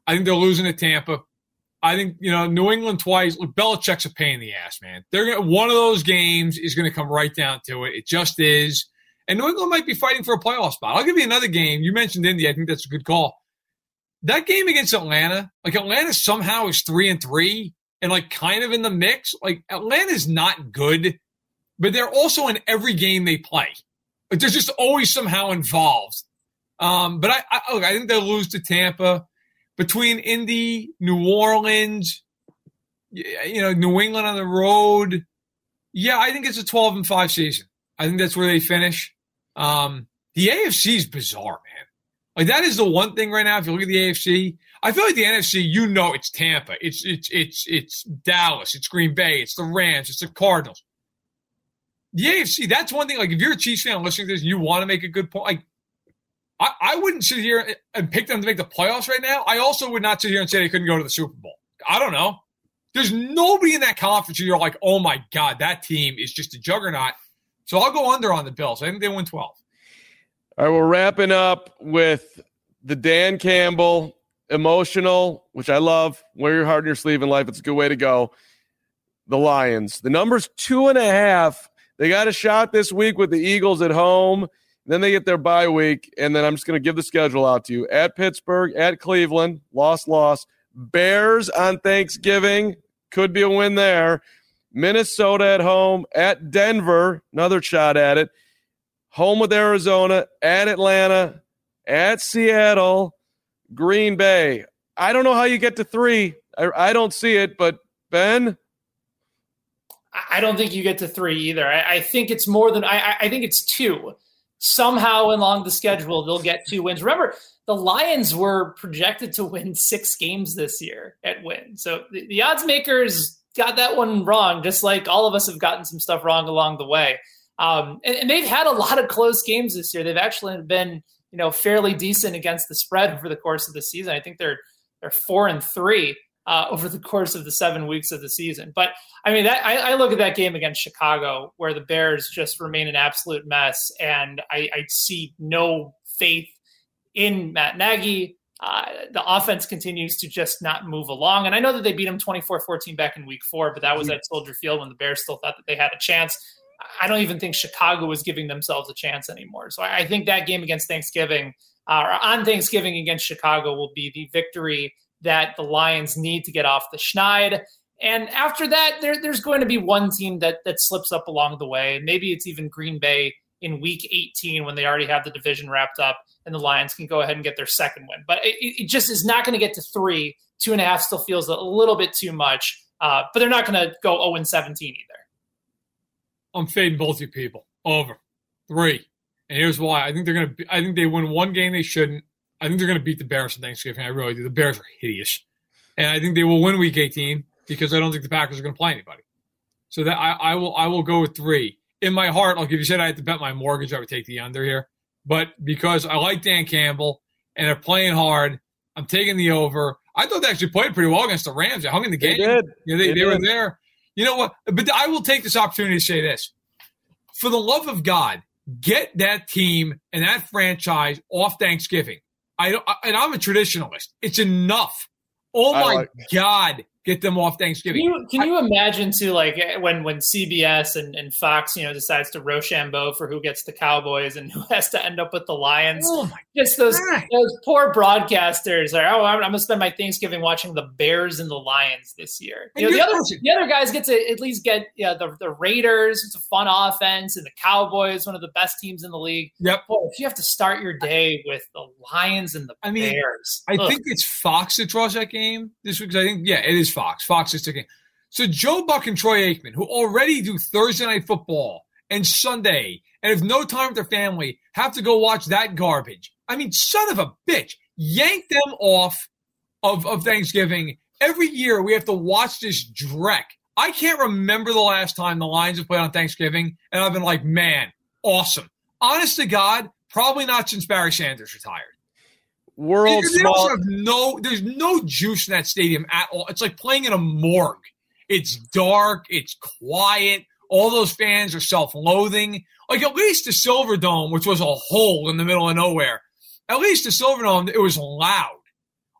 I think they're losing to Tampa. I think, you know, New England twice. Look, Belichick's a pain in the ass, man. They're gonna, one of those games is going to come right down to it. It just is. And New England might be fighting for a playoff spot. I'll give you another game. You mentioned Indy. I think that's a good call that game against Atlanta, like Atlanta somehow is three and three and like kind of in the mix. Like Atlanta's not good, but they're also in every game they play. Like they're just always somehow involved. Um, but I, I look, I think they'll lose to Tampa between Indy, New Orleans, you know, New England on the road. Yeah, I think it's a 12 and 5 season. I think that's where they finish. Um, the AFC is bizarre, man. Like that is the one thing right now. If you look at the AFC, I feel like the NFC, you know, it's Tampa, it's it's it's it's Dallas, it's Green Bay, it's the Rams, it's the Cardinals. The AFC, that's one thing. Like if you're a Chiefs fan listening to this, and you want to make a good point. Like I, I wouldn't sit here and pick them to make the playoffs right now. I also would not sit here and say they couldn't go to the Super Bowl. I don't know. There's nobody in that conference where you're like, oh my god, that team is just a juggernaut. So I'll go under on the Bills. I think they win 12. All right, we're wrapping up with the Dan Campbell emotional, which I love. Wear your heart in your sleeve in life. It's a good way to go. The Lions. The number's two and a half. They got a shot this week with the Eagles at home. Then they get their bye week. And then I'm just going to give the schedule out to you at Pittsburgh, at Cleveland, loss, loss. Bears on Thanksgiving. Could be a win there. Minnesota at home, at Denver, another shot at it home with Arizona, at Atlanta, at Seattle, Green Bay. I don't know how you get to three. I, I don't see it, but Ben? I don't think you get to three either. I, I think it's more than, I, I think it's two. Somehow along the schedule, they'll get two wins. Remember, the Lions were projected to win six games this year at win. So the, the odds makers got that one wrong, just like all of us have gotten some stuff wrong along the way. Um, and, and, they've had a lot of close games this year. They've actually been, you know, fairly decent against the spread over the course of the season. I think they're they're four and three uh, over the course of the seven weeks of the season. But I mean, that, I, I, look at that game against Chicago where the Bears just remain an absolute mess, and I, I see no faith in Matt Nagy. Uh, the offense continues to just not move along. And I know that they beat them 24 14 back in week four, but that was at Soldier Field when the Bears still thought that they had a chance. I don't even think Chicago was giving themselves a chance anymore. So I, think that game against Thanksgiving, uh, or on Thanksgiving against Chicago, will be the victory that the Lions need to get off the schneid. And after that, there, there's going to be one team that that slips up along the way. Maybe it's even Green Bay in Week 18 when they already have the division wrapped up, and the Lions can go ahead and get their second win. But it, it just is not going to get to three. Two and a half still feels a little bit too much. Uh, but they're not going to go 0 17 either. I'm fading both you people over three. And here's why. I think they're gonna. I think they win one game they shouldn't. I think they're gonna beat the Bears on Thanksgiving. I really do. The Bears are hideous, and I think they will win Week 18 because I don't think the Packers are gonna play anybody. So that I, I will. I will go with three. In my heart, like if you said I had to bet my mortgage, I would take the under here. But because I like Dan Campbell and they're playing hard, I'm taking the over. I thought they actually played pretty well against the Rams. They hung in the game. They did. Yeah, they, they, they were there. You know what? But I will take this opportunity to say this. For the love of God, get that team and that franchise off Thanksgiving. I and I'm a traditionalist. It's enough. Oh my like God, get them off Thanksgiving. Can you, can you imagine too, like eh, when when CBS and, and Fox, you know, decides to Rochambeau for who gets the Cowboys and who has to end up with the Lions? Oh my Just those God. those poor broadcasters are. Oh, I'm, I'm, gonna spend my Thanksgiving watching the Bears and the Lions this year. You know, the other the other guys get to at least get yeah the the Raiders. It's a fun offense, and the Cowboys, one of the best teams in the league. Yep. Boy, if you have to start your day with the Lions and the I mean, Bears, I ugh. think it's Fox that draws that game this week. I think, yeah, it is Fox. Fox is taking. So Joe Buck and Troy Aikman, who already do Thursday night football and Sunday, and have no time with their family, have to go watch that garbage. I mean, son of a bitch, yank them off of, of Thanksgiving. Every year we have to watch this dreck. I can't remember the last time the Lions have played on Thanksgiving, and I've been like, man, awesome. Honest to God, probably not since Barry Sanders retired. World They small. also have no, there's no juice in that stadium at all. It's like playing in a morgue. It's dark. It's quiet. All those fans are self-loathing. Like at least the Silverdome, which was a hole in the middle of nowhere, at least the Silverdome, it was loud.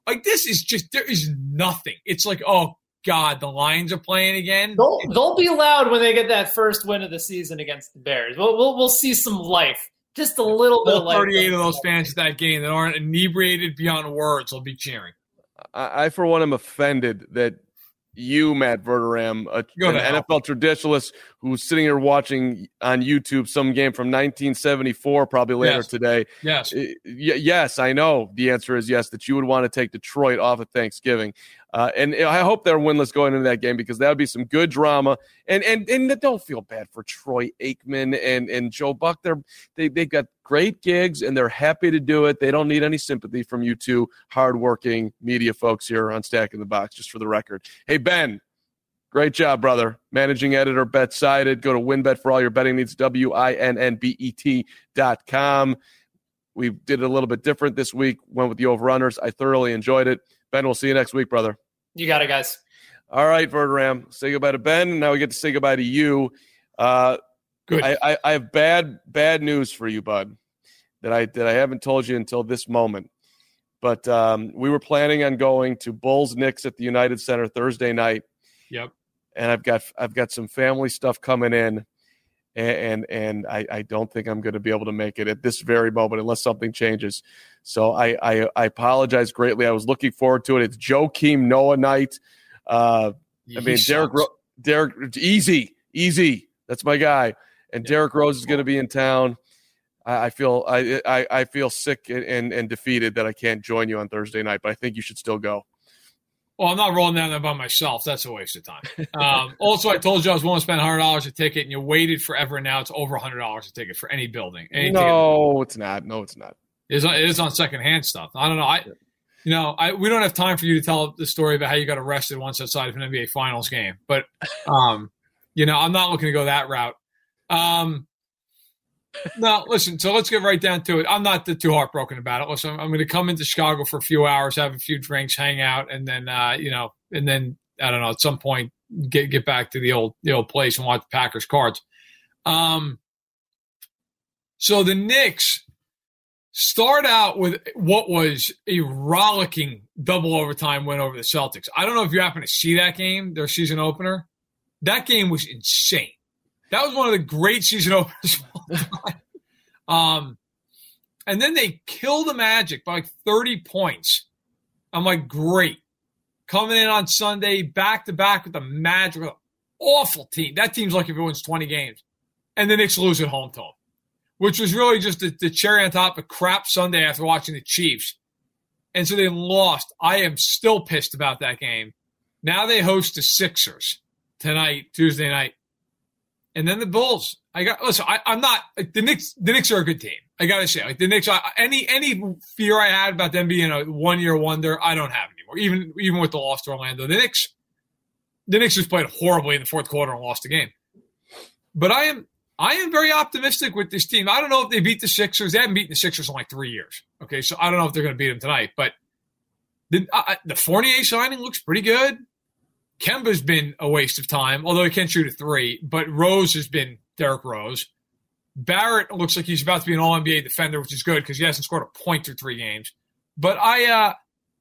Like this is just there is nothing. It's like oh god, the Lions are playing again. They'll, they'll be loud when they get that first win of the season against the Bears. We'll we'll, we'll see some life, just a little bit of All life. 38 of those fans at that game that aren't inebriated beyond words will be cheering. I, I for one, am offended that you, Matt Verderame, a, an to hell. NFL traditionalist who's sitting here watching on YouTube some game from 1974, probably later Yes. today. Yes. Y- yes, I know. The answer is yes. That you would want to take Detroit off of Thanksgiving, uh, and I hope they're winless going into that game because that would be some good drama. And and and don't feel bad for Troy Aikman and and Joe Buck. They're they they got great gigs and they're happy to do it. They don't need any sympathy from you two hardworking media folks here on Stacking the Box. Just for the record, hey Ben. Great job, brother. Managing editor, BetSided. Go to WynnBET for all your betting needs, W I N N B E T dot com. We did it a little bit different this week. Went with the overrunners. I thoroughly enjoyed it. Ben, we'll see you next week, brother. You got it, guys. All right, Verderame. Say goodbye to Ben. Now we get to say goodbye to you. Uh, Good. I, I, I have bad bad news for you, bud. That I that I haven't told you until this moment. But um, we were planning on going to Bulls Knicks at the United Center Thursday night Yep. and I've got I've got some family stuff coming in, and and, and I, I don't think I'm going to be able to make it at this very moment unless something changes. So I, I I apologize greatly. I was looking forward to it. It's Joakim Noah night. Uh, I mean Derrick. Ro- Derrick easy easy. That's my guy. And Derrick Rose is going to be in town. I, I feel I, I I feel sick and, and and defeated that I can't join you on Thursday night, but I think you should still go. Well, I'm not rolling down there by myself. That's a waste of time. Um, also, I told you I was willing to spend $100 a ticket, and you waited forever. And now it's over $100 a ticket for any building. Any ticket. No, it's not. No, it's not. It is, on, it is on secondhand stuff. I don't know. I, you know, I we don't have time for you to tell the story about how you got arrested once outside of an NBA Finals game. But, um, you know, I'm not looking to go that route. Um, no, listen. So let's get right down to it. I'm not too heartbroken about it. Listen, I'm, I'm going to come into Chicago for a few hours, have a few drinks, hang out, and then, uh, you know, and then I don't know. At some point, get get back to the old the old place and watch the Packers cards. Um, so the Knicks start out with what was a rollicking double overtime win over the Celtics. I don't know if you happen to see that game, their season opener. That game was insane. That was one of the great season openers. Um, and then they kill the Magic by like 30 points. I'm like, great. Coming in on Sunday, back to back with the Magic, awful team. That team's like if it wins 20 games. And the Knicks lose at home to them which was really just the, the cherry on top of crap Sunday after watching the Chiefs. And so they lost. I am still pissed about that game. Now they host the Sixers tonight, Tuesday night. And then the Bulls. I got listen, I, I'm not like, the Knicks the Knicks are a good team. I gotta say, like the Knicks I, any any fear I had about them being a one year wonder, I don't have anymore. Even even with the loss to Orlando. The Knicks the Knicks just played horribly in the fourth quarter and lost the game. But I am I am very optimistic with this team. I don't know if they beat the Sixers. They haven't beaten the Sixers in like three years. Okay, so I don't know if they're going to beat them tonight. But the uh, the Fournier signing looks pretty good. Kemba's been a waste of time, although he can't shoot a three. But Rose has been Derrick Rose. Barrett looks like he's about to be an All NBA defender, which is good because he hasn't scored a point through three games. But I uh,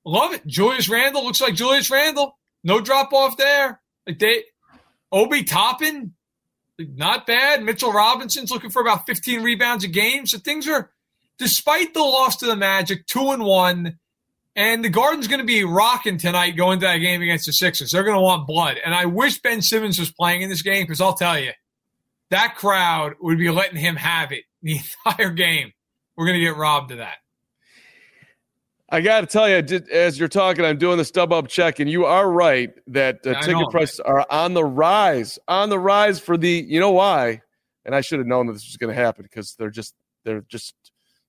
love it. Julius Randle looks like Julius Randle. No drop off there. Like they, Obi Toppin, not bad. Mitchell Robinson's looking for about 15 rebounds a game. So things are, despite the loss to the Magic, two and one, and the Garden's going to be rocking tonight going to that game against the Sixers. They're going to want blood. And I wish Ben Simmons was playing in this game because I'll tell you, that crowd would be letting him have it the entire game. We're going to get robbed of that. I got to tell you, as you're talking, I'm doing the StubHub check, and you are right that uh, ticket know, prices are on the rise, on the rise for the. You know why? And I should have known that this was going to happen because they're just they're just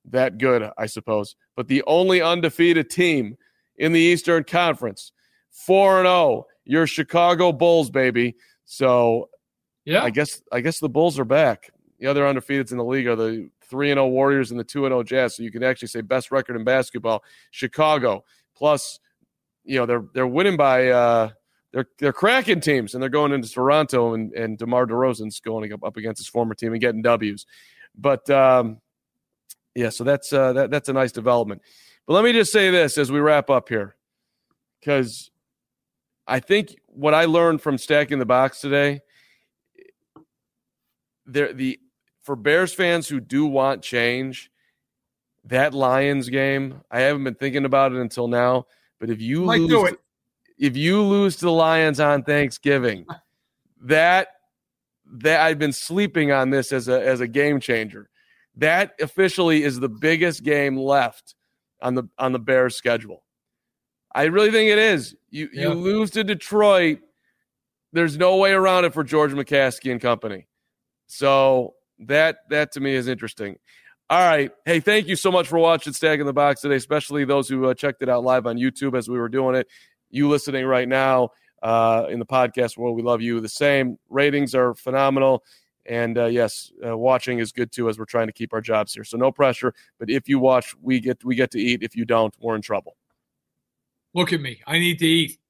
that good, I suppose. But the only undefeated team in the Eastern Conference, 4 and 0, your Chicago Bulls, baby. So Yeah. I guess I guess the Bulls are back. The other undefeateds in the league are the 3 and 0 Warriors and the 2 and 0 Jazz. So you can actually say best record in basketball, Chicago. Plus, you know, they're they're winning by uh they're they're cracking teams and they're going into Toronto and and DeMar DeRozan's going up, up against his former team and getting W's. But um yeah, so that's uh that, that's a nice development. But let me just say this as we wrap up here. Cuz I think what I learned from stacking the box today there the for Bears fans who do want change, that Lions game, I haven't been thinking about it until now, but if you Might lose if you lose to the Lions on Thanksgiving, that that I've been sleeping on this as a as a game changer. That officially is the biggest game left on the on the Bears schedule. I really think it is. You Yeah. you lose to Detroit, there's no way around it for George McCaskey and company. So that that to me is interesting. All right. Hey, thank you so much for watching Stacking the Box today, especially those who uh, checked it out live on YouTube as we were doing it. You listening right now uh, in the podcast world, we love you the same. Ratings are phenomenal. And uh, yes, uh, watching is good too as we're trying to keep our jobs here. So no pressure. But if you watch, we get we get to eat. If you don't, we're in trouble. Look at me. I need to eat.